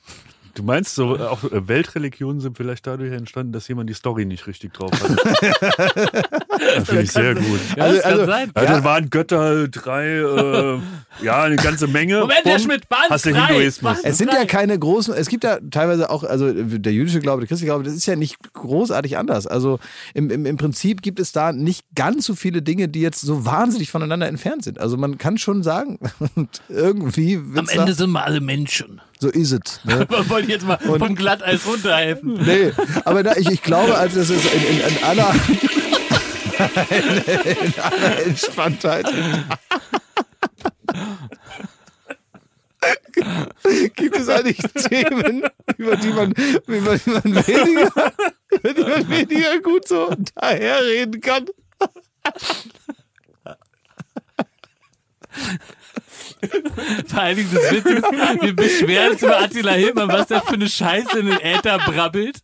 Du meinst, so äh, auch äh, Weltreligionen sind vielleicht dadurch entstanden, dass jemand die Story nicht richtig drauf hat. ja, Finde ich sehr gut. Ja, Also- das kann also- sein. Also da waren Götter, drei, äh, ja, eine ganze Menge. Moment, Herr Schmidt, waren's Hast du drei? Hinduismus. Es sind drei. ja keine großen, es gibt ja teilweise auch, also der jüdische Glaube, der christliche Glaube, das ist ja nicht großartig anders. Also im, im, im Prinzip gibt es da nicht ganz so viele Dinge, die jetzt so wahnsinnig voneinander entfernt sind. Also man kann schon sagen, irgendwie Am Ende da, sind wir alle Menschen. So ist es. Ne? Man wollte jetzt mal vom Glatteis runterhelfen. Nee, aber da, ich, ich glaube, also das ist in, in, in aller in aller Entspanntheit. Gibt es eigentlich Themen, über die man, über die man weniger, über die man weniger gut so daherreden kann? Vor allen Dingen das Witzige ist, wir beschweren uns über Attila Hildmann, was der für eine Scheiße in den Äther brabbelt,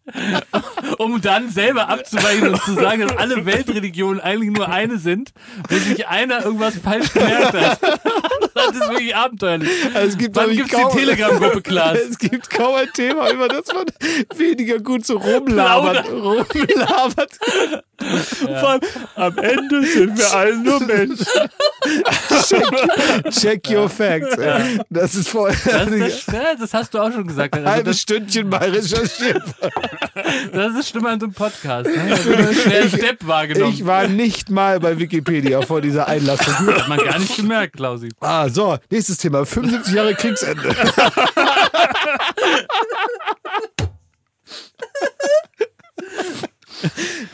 um dann selber abzuweichen und zu sagen, dass alle Weltreligionen eigentlich nur eine sind, wo sich einer irgendwas falsch gemerkt hat. Das ist wirklich abenteuerlich. Also es gibt, Wann gibt's die Telegram-Gruppe, Klaas? Es gibt kaum ein Thema, über das man weniger gut so rumlabert. rumlabert. Vor allem, am Ende sind wir alle nur Menschen. Check your facts. Das ist vorher Das, ist das, das hast du auch schon gesagt. ein Also halbes das, Stündchen mal recherchiert. das ist schlimmer an so einem Podcast. Ne? Einen Step wahrgenommen. Ich war nicht mal bei Wikipedia vor dieser Einlassung. Hat man gar nicht gemerkt, Klausi. Ah, so, nächstes Thema. 75 Jahre Kriegsende.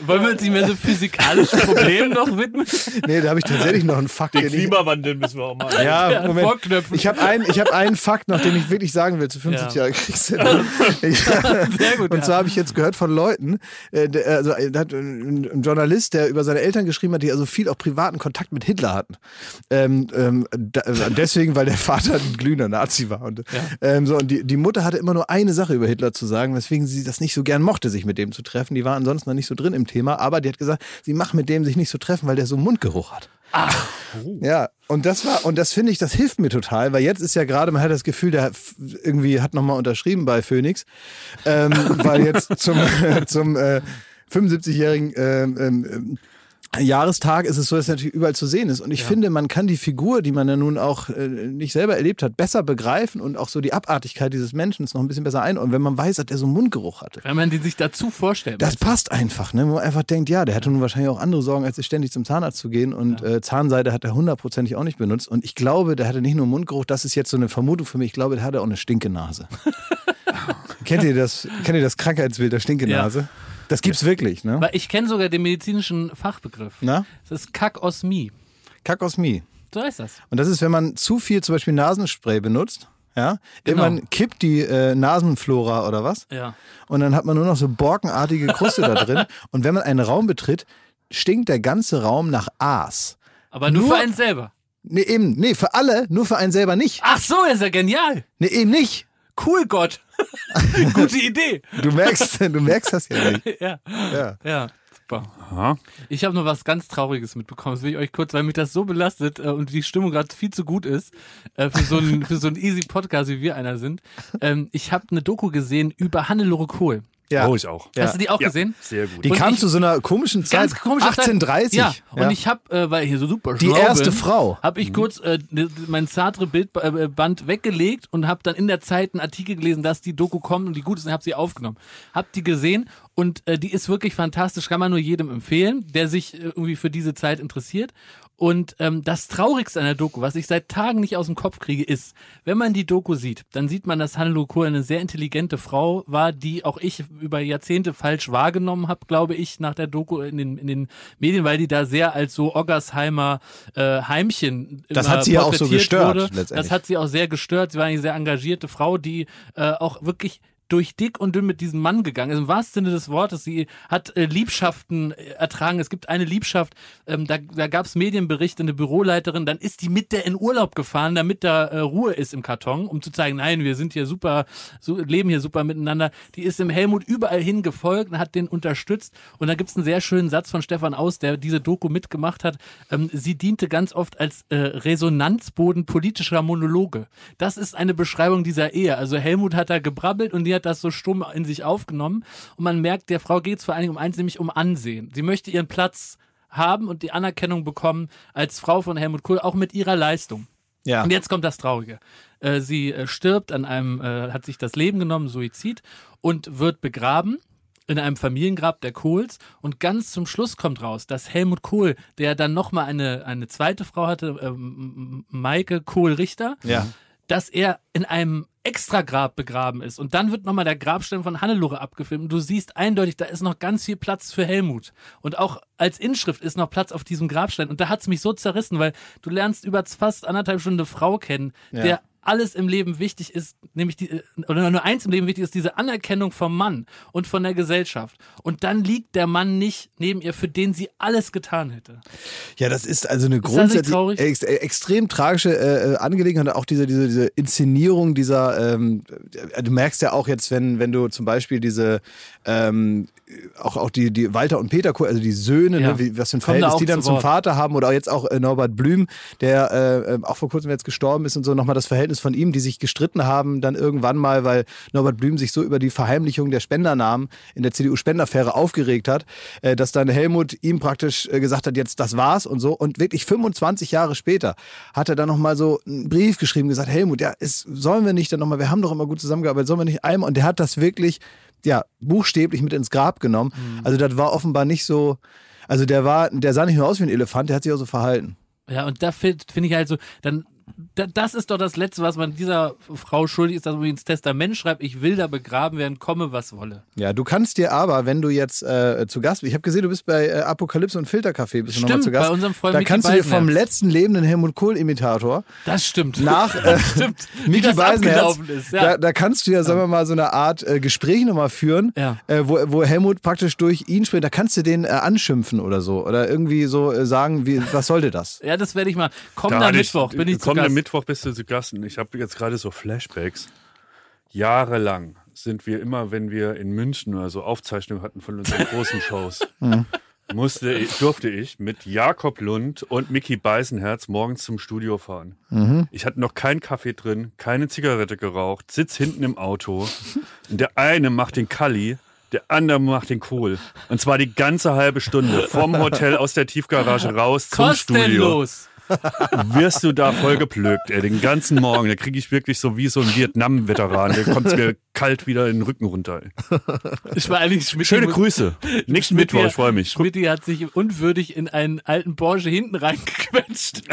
Wollen wir uns nicht mehr so physikalischen Problemen noch widmen? Nee, da habe ich tatsächlich noch einen Fakt. Den den ich- Klimawandel müssen wir auch mal. Ja, Ja, Moment. vorknöpfen. Ich habe einen, ich hab einen Fakt noch, den ich wirklich sagen will zu 50 Ja. Jahre Kriegsende. Ich, Sehr gut. und ja. zwar habe ich jetzt gehört von Leuten, äh, der, also äh, da hat ein, ein Journalist, der über seine Eltern geschrieben hat, die also viel auch privaten Kontakt mit Hitler hatten. Ähm, ähm, da, äh, deswegen, weil der Vater ein glühender Nazi war. Und, ähm, so, und die, die Mutter hatte immer nur eine Sache über Hitler zu sagen, weswegen sie das nicht so gern mochte, sich mit dem zu treffen. Die war ansonsten noch nicht so drin im Thema, aber die hat gesagt, sie macht mit dem sich nicht so treffen, weil der so einen Mundgeruch hat. Ja, und das war, und das finde ich, das hilft mir total, weil jetzt ist ja gerade, man hat das Gefühl, der irgendwie hat nochmal unterschrieben bei Phoenix, ähm, weil jetzt zum, zum äh, 75-jährigen ähm, ähm, Jahrestag ist es so, dass er natürlich überall zu sehen ist. Und ich finde, man kann die Figur, die man ja nun auch äh, nicht selber erlebt hat, besser begreifen und auch so die Abartigkeit dieses Menschen noch ein bisschen besser einordnen, wenn man weiß, dass er so einen Mundgeruch hatte. Wenn man die sich dazu vorstellt. Das passt einfach, ne? wo man einfach denkt, ja, der hatte nun wahrscheinlich auch andere Sorgen, als ständig zum Zahnarzt zu gehen. Und äh, Zahnseide hat er hundertprozentig auch nicht benutzt. Und ich glaube, der hatte nicht nur Mundgeruch, das ist jetzt so eine Vermutung für mich, ich glaube, der hatte auch eine Stinkenase. kennt ihr das, kennt ihr das Krankheitsbild der Stinkenase? Das gibt's wirklich, ne? Weil ich kenne sogar den medizinischen Fachbegriff. Na? Das ist Kakosmie. Kakosmie. So heißt das. Und das ist, wenn man zu viel zum Beispiel Nasenspray benutzt, ja, Genau. irgendwann kippt die äh, Nasenflora oder was Ja. und dann hat man nur noch so borkenartige Kruste da drin und wenn man einen Raum betritt, stinkt der ganze Raum nach Aas. Aber nur, Nur- für einen selber. Nee, eben, nee, für alle, nur für einen selber nicht. Ach so, ist ja genial. Nee, eben nicht. Cool, Gott. Gute Idee. Du merkst, du merkst das ja nicht. Ja, Ja. ja, super. Aha. Ich habe noch was ganz Trauriges mitbekommen. Das will ich euch kurz, weil mich das so belastet äh, und die Stimmung gerade viel zu gut ist äh, für so einen so easy Podcast, wie wir einer sind. Ähm, ich habe eine Doku gesehen über Hannelore Kohl. Ja. Oh, ich auch. Ja. Hast du die auch Ja, gesehen? Sehr gut. Die Und kam ich- zu so einer komischen Zeit. Ganz komisch. 1830. Ja, und ich habe, äh, weil hier so super Die erste bin, Frau. Habe ich kurz äh, mein Sartre-Bildband weggelegt und habe dann in der Zeit einen Artikel gelesen, dass die Doku kommt und die gut ist und habe sie aufgenommen. Hab die gesehen und äh, die ist wirklich fantastisch, kann man nur jedem empfehlen, der sich äh, irgendwie für diese Zeit interessiert. Und ähm, das Traurigste an der Doku, was ich seit Tagen nicht aus dem Kopf kriege, ist, wenn man die Doku sieht, dann sieht man, dass Hannelore Kohl eine sehr intelligente Frau war, die auch ich über Jahrzehnte falsch wahrgenommen habe, glaube ich, nach der Doku in den, in den Medien, weil die da sehr als so Oggersheimer äh, Heimchen Das hat sie ja auch so gestört, Wurde. letztendlich. Das hat sie auch sehr gestört. Sie war eine sehr engagierte Frau, die äh, auch wirklich durch dick und dünn mit diesem Mann gegangen ist. Im wahrsten Sinne des Wortes. Sie hat äh, Liebschaften äh, ertragen. Es gibt eine Liebschaft, ähm, da, da gab es Medienberichte, eine Büroleiterin, dann ist die mit der in Urlaub gefahren, damit da äh, Ruhe ist im Karton, um zu zeigen, nein, wir sind hier super, so, leben hier super miteinander. Die ist im Helmut überall hin gefolgt und hat den unterstützt. Und da gibt es einen sehr schönen Satz von Stefan Aus, der diese Doku mitgemacht hat. Ähm, sie diente ganz oft als äh, Resonanzboden politischer Monologe. Das ist eine Beschreibung dieser Ehe. Also Helmut hat da gebrabbelt und die hat das so stumm in sich aufgenommen. Und man merkt, der Frau geht es vor allen Dingen um eins, nämlich um Ansehen. Sie möchte ihren Platz haben und die Anerkennung bekommen als Frau von Helmut Kohl, auch mit ihrer Leistung. Ja. Und jetzt kommt das Traurige. Äh, sie äh, stirbt an einem, äh, hat sich das Leben genommen, Suizid, und wird begraben in einem Familiengrab der Kohls. Und ganz zum Schluss kommt raus, dass Helmut Kohl, der dann nochmal eine, eine zweite Frau hatte, ähm, Maike Kohl-Richter, Ja. dass er in einem Extragrab begraben ist. Und dann wird nochmal der Grabstein von Hannelore abgefilmt. Und du siehst eindeutig, da ist noch ganz viel Platz für Helmut. Und auch als Inschrift ist noch Platz auf diesem Grabstein. Und da hat es mich so zerrissen, weil du lernst über fast anderthalb Stunden eine Frau kennen, Ja. der alles im Leben wichtig ist, nämlich die, äh, oder nur eins im Leben wichtig ist, diese Anerkennung vom Mann und von der Gesellschaft. Und dann liegt der Mann nicht neben ihr, für den sie alles getan hätte. Ja, das ist also eine grundsätzlich traurig? ex äh, extrem tragische äh, äh, Angelegenheit. Auch diese, diese, diese Inszenierung dieser, ähm, äh, du merkst ja auch jetzt, wenn, wenn du zum Beispiel diese, ähm, auch, auch die, die Walter und Peter, also die Söhne, Ja. ne, wie, was für ein da Verhältnis die dann zu zum. Vater haben oder jetzt auch äh, Norbert Blüm, der äh, auch vor kurzem jetzt gestorben ist und so nochmal das Verhältnis von ihm, die sich gestritten haben, dann irgendwann mal, weil Norbert Blüm sich so über die Verheimlichung der Spendernamen in der CDU-Spenderaffäre aufgeregt hat, äh, dass dann Helmut ihm praktisch äh, gesagt hat, jetzt das war's und so. Und wirklich 25 Jahre später hat er dann nochmal so einen Brief geschrieben, gesagt, Helmut, ja, es, sollen wir nicht dann nochmal, wir haben doch immer gut zusammengearbeitet, sollen wir nicht einmal, und der hat das wirklich, ja, buchstäblich mit ins Grab genommen. Also das war offenbar nicht so, also der war, der sah nicht nur aus wie ein Elefant, der hat sich auch so verhalten. Ja, und da finde find ich halt so, dann da, das ist doch das Letzte, was man dieser Frau schuldig ist, dass man ins Testament schreibt, ich will da begraben werden, komme was wolle. Ja, du kannst dir aber, wenn du jetzt äh, zu Gast bist, ich habe gesehen, du bist bei äh, Apokalypse und Filtercafé, bist du nochmal Stimmt, zu Gast. bei unserem Freund da Micky kannst du dir vom Beisenherz. letzten lebenden Helmut Kohl-Imitator Das stimmt. nach äh, Stimmt. Wie Micky das Beisenherz, ist. Ja. da, da kannst du ja, sagen wir mal, so eine Art äh, Gespräch nochmal führen, Ja. äh, wo, wo Helmut praktisch durch ihn spricht. Da kannst du den äh, anschimpfen oder so. Oder irgendwie so äh, sagen, wie, was sollte das? ja, das werde ich mal. Kommender Da ich- Mittwoch bin ich zu Kommender Gast. Mittwoch bist du zu Gast. Und ich habe jetzt gerade so Flashbacks. Jahrelang sind wir immer, wenn wir in München oder so Aufzeichnungen hatten von unseren großen Shows, musste, ich- durfte ich mit Jakob Lund und Mickey Beisenherz morgens zum Studio fahren. Ich hatte noch keinen Kaffee drin, keine Zigarette geraucht, sitz hinten im Auto. Und der eine macht den Kalli, der andere macht den Kohl. Und zwar die ganze halbe Stunde vom Hotel aus der Tiefgarage raus zum Studio Kostenlos. Wirst du da voll geplögt, ey, den ganzen Morgen. Da kriege ich wirklich so wie so ein Vietnam-Veteran. Da kommt mir kalt wieder in den Rücken runter. Ey. Ich war eigentlich Schmidt. Schöne Grüße. Nächsten Mittwoch, ich freue mich. Schmidt hat sich unwürdig in einen alten Porsche hinten reingequetscht.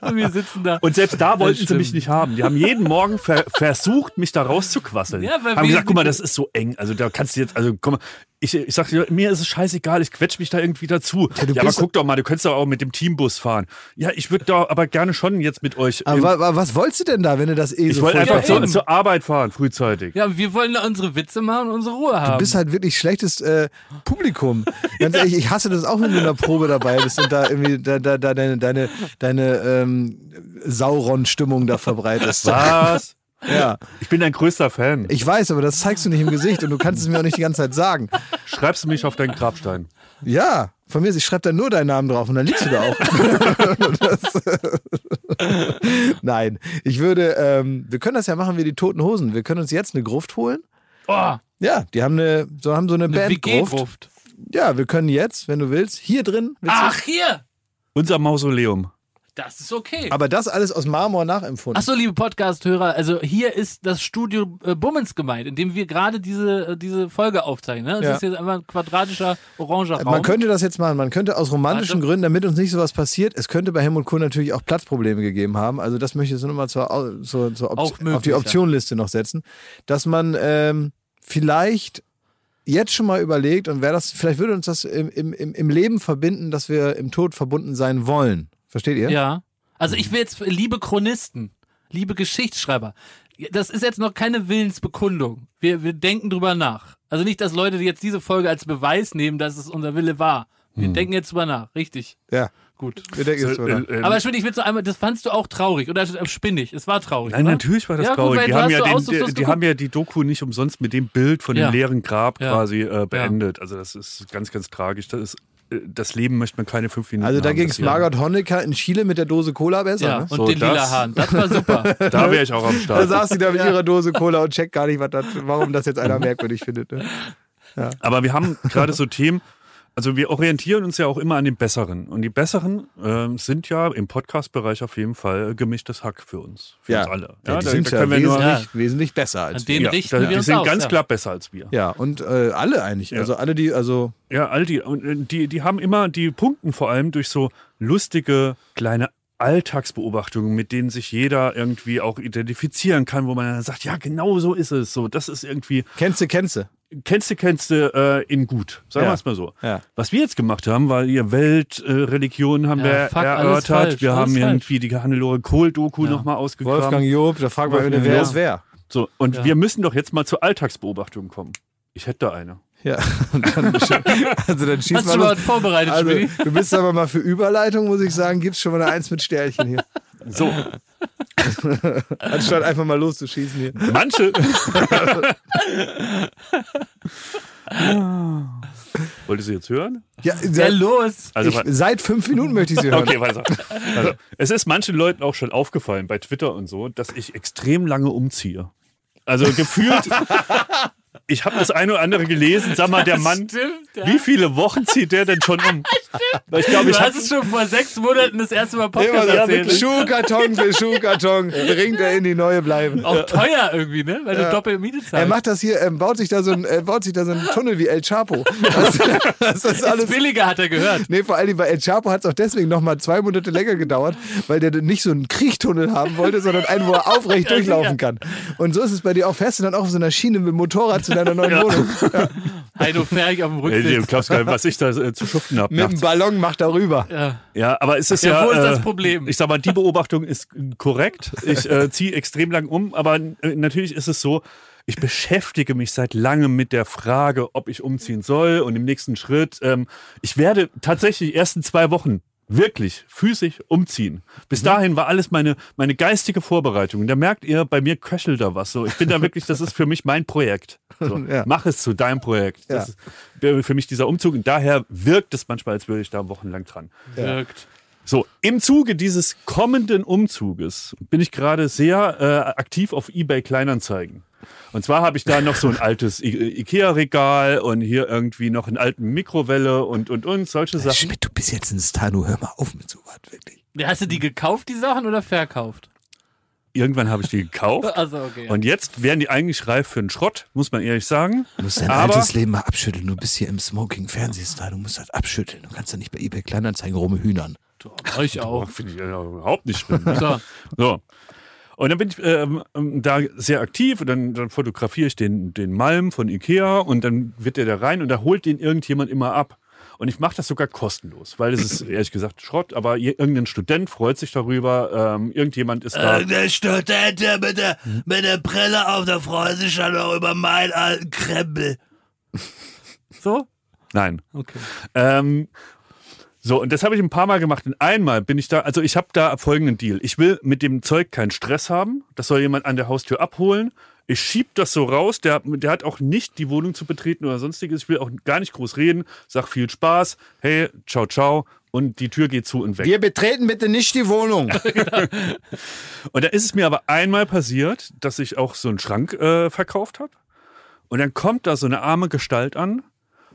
Und wir sitzen da. Und selbst da wollten sie mich nicht haben. Die haben jeden Morgen ver versucht, mich da rauszuquasseln. Ja, weil haben gesagt, guck mal, das ist so eng. Also da kannst du jetzt, also guck mal, ich, ich sag dir, mir ist es scheißegal, ich quetsch mich da irgendwie dazu. Ja, aber bist- guck doch mal, du könntest doch auch mit dem Teambus fahren. Ja, ich würde da aber gerne schon jetzt mit euch. Aber wa- was wolltest du denn da, wenn du das eh ich so wollte voll einfach Ja, zur, zur Arbeit fahren, frühzeitig. Ja, wir wollen da unsere Witze machen und unsere Ruhe haben. Du bist halt wirklich schlechtes äh, Publikum. Ganz ehrlich, ich hasse das auch, wenn du in der Probe dabei bist und da irgendwie da, da, da deine, deine, deine ähm, Sauron-Stimmung da verbreitest. Was? Ja, Ich bin dein größter Fan. ich weiß, aber das zeigst du nicht im Gesicht und du kannst es mir auch nicht die ganze Zeit sagen. Schreibst du mich auf deinen Grabstein? Ja, von mir ist, ich schreibe da nur deinen Namen drauf und dann liegst du da auch. das, Nein, ich würde, ähm, wir können das ja machen wie die Toten Hosen. Wir können uns jetzt eine Gruft holen. oh, Ja, die haben eine, so haben so eine, eine Bandgruft. Ja, wir können jetzt, wenn du willst, hier drin. Willst du? Ach, hier. Unser Mausoleum. Das ist okay. Aber das alles aus Marmor nachempfunden. Achso, liebe Podcast-Hörer, also hier ist das Studio äh, Bummens gemeint, in dem wir gerade diese, äh, diese Folge aufzeichnen. Ne? Das Ja. ist jetzt einfach ein quadratischer, oranger Raum. Man könnte das jetzt machen. Man könnte aus romantischen Warte. Gründen, damit uns nicht sowas passiert, es könnte bei Helmut Kohl natürlich auch Platzprobleme gegeben haben. Also das möchte ich so nochmal zur, zur, zur auf die ja. Optionenliste noch setzen, dass man ähm, vielleicht jetzt schon mal überlegt und wer das, vielleicht würde uns das im, im im Leben verbinden, dass wir im Tod verbunden sein wollen. Versteht ihr? Ja. Also ich will jetzt, liebe Chronisten, liebe Geschichtsschreiber, das ist jetzt noch keine Willensbekundung. Wir, wir denken drüber nach. Also nicht, dass Leute jetzt diese Folge als Beweis nehmen, dass es unser Wille war. Wir denken jetzt drüber nach, richtig. Ja. Gut. Wir denken jetzt drüber nach. Äh, äh, Aber Schmidt, ich will so einmal, das fandst du auch traurig oder spinnig? Es war traurig. Nein, oder? natürlich war das Ja, gut, traurig. weil die, haben ja so den, die, die geguckt. haben ja die Doku nicht umsonst mit dem Bild von Ja. dem leeren Grab Ja. quasi äh, beendet. Also das ist ganz, ganz tragisch. Das, ist, das Leben möchte man keine fünf Minuten Also da ging es. Margot Honecker in Chile mit der Dose Cola besser. Ja, ne? und So, den lila das- Haaren. Das war super. Da wäre ich auch am Da Start. saß sie da mit ihrer Dose Cola und checkt gar nicht, was das, warum das jetzt einer merkwürdig findet. Ne? Aber wir haben gerade so Themen, also wir orientieren uns ja auch immer an den Besseren. Und die Besseren ähm, sind ja im Podcast-Bereich auf jeden Fall gemischtes Hack für uns. Für uns alle. Ja, die da, sind da ja wir nur, wesentlich, wesentlich besser als An denen wir. ja, richten da, wir die uns sind aus, ganz ja. klar besser als wir. Ja, und äh, alle eigentlich. Ja. Also alle, die, also Ja, all die. Und äh, die, die haben immer, die punkten vor allem durch so lustige kleine Alltagsbeobachtungen, mit denen sich jeder irgendwie auch identifizieren kann, wo man dann sagt, ja, genau so ist es. So, das ist irgendwie, kennst du, kennst du. kennst du, kennst du äh, in gut. Sagen Ja. wir es mal so. Ja. Was wir jetzt gemacht haben, weil ihr Weltreligionen äh, Religionen haben Ja, wir fuck, erörtert. falsch, wir haben falsch. irgendwie die Hannelore Kohl-Doku Ja. nochmal ausgegraben. Wolfgang Job, da fragt man, wer ist wer. So, und Ja. wir müssen doch jetzt mal zur Alltagsbeobachtung kommen. Ich hätte da eine. Ja, und dann, also dann schießt Hast du man mal los. was vorbereitet, Also, du bist aber mal für Überleitung, muss ich sagen, gibt's schon mal eine Eins mit Sternchen hier. So, Anstatt einfach mal loszuschießen hier. manche. Wolltest du jetzt hören? Ja, Ja, los. Also, ich, seit fünf Minuten möchte ich sie hören. Okay, weiter. Also, es ist manchen Leuten auch schon aufgefallen bei Twitter und so, dass ich extrem lange umziehe. Also gefühlt, ich habe das eine oder andere gelesen. Sag mal, der Mann, Stimmt, ja. wie viele Wochen zieht der denn schon um? Weil ich glaube, ich Du habe hast es schon vor sechs Monaten das erste Mal Immer Podcast so, erzählt. Schuhkarton für Schuhkarton bringt er in die neue Bleibe. Auch teuer irgendwie, ne? Weil du doppelt Miete zahlst. Er macht das hier, er baut sich da so ein, er baut sich da so einen Tunnel wie El Chapo. Das, das ist alles. ist billiger, hat er gehört. Nee, vor allem bei El Chapo hat es auch deswegen nochmal zwei Monate länger gedauert, weil der nicht so einen Kriechtunnel haben wollte, sondern einen, wo er aufrecht Ja, durchlaufen kann. Und so ist es bei dir auch. Fährst du dann auch auf so einer Schiene mit dem Motorrad zu deiner neuen Wohnung. Heino Ferg auf dem Ey, du Rücksitz. glaubst gar nicht, was ich da äh, zu schuften habe. Mit dem Ballon macht er rüber. Ja. Ja, aber es ist Ja, ja. wo ist das äh, Problem? Ich sag mal, die Beobachtung ist korrekt. Ich äh, ziehe extrem lang um, aber äh, natürlich ist es so, ich beschäftige mich seit langem mit der Frage, ob ich umziehen soll und im nächsten Schritt. Ähm, ich werde tatsächlich die ersten zwei Wochen wirklich physisch umziehen. Bis Mhm. dahin war alles meine, meine geistige Vorbereitung. Und da merkt ihr, bei mir köchelt da was. So, ich bin da wirklich, das ist für mich mein Projekt. So, Ja. Mach es zu deinem Projekt. Das Ja. ist für mich dieser Umzug. Und daher wirkt es manchmal, als würde ich da wochenlang dran. Wirkt. So, im Zuge dieses kommenden Umzuges bin ich gerade sehr äh, aktiv auf eBay Kleinanzeigen. Und zwar habe ich da noch so ein altes I Ikea-Regal und hier irgendwie noch einen alten Mikrowelle und und und solche Sachen. Schmidt, du bist jetzt ein Star, du hör mal auf mit sowas, wirklich. Hast du die gekauft, die Sachen, oder verkauft? Irgendwann habe ich die gekauft. Also, okay. Und jetzt wären die eigentlich reif für einen Schrott, muss man ehrlich sagen. Du musst dein Aber- altes Leben mal abschütteln. Du bist hier im Smoking-Fernsehstar. Du musst das abschütteln. Du kannst ja nicht bei eBay Kleinanzeigen rumhühnern. Euch auch. Finde ich ja überhaupt nicht schlimm. So. So. Und dann bin ich ähm, ähm, da sehr aktiv und dann, dann fotografiere ich den, den Malm von Ikea und dann wird der da rein und da holt den irgendjemand immer ab. Und ich mache das sogar kostenlos, weil es ist ehrlich gesagt Schrott, aber irgendein Student freut sich darüber, ähm, irgendjemand ist da. Der Student der mit der, mit der Brille auf, der freut sich dann auch über meinen alten Krempel. so? Nein. Okay. Ähm, so, und das habe ich ein paar Mal gemacht. Und einmal bin ich da, also ich habe da folgenden Deal. Ich will mit dem Zeug keinen Stress haben. Das soll jemand an der Haustür abholen. Ich schieb das so raus. Der, der hat auch nicht die Wohnung zu betreten oder sonstiges. Ich will auch gar nicht groß reden. Sag viel Spaß. Hey, ciao, ciao. Und die Tür geht zu und weg. Wir betreten bitte nicht die Wohnung. Und da ist es mir aber einmal passiert, dass ich auch so einen Schrank äh, verkauft habe. Und dann kommt da so eine arme Gestalt an.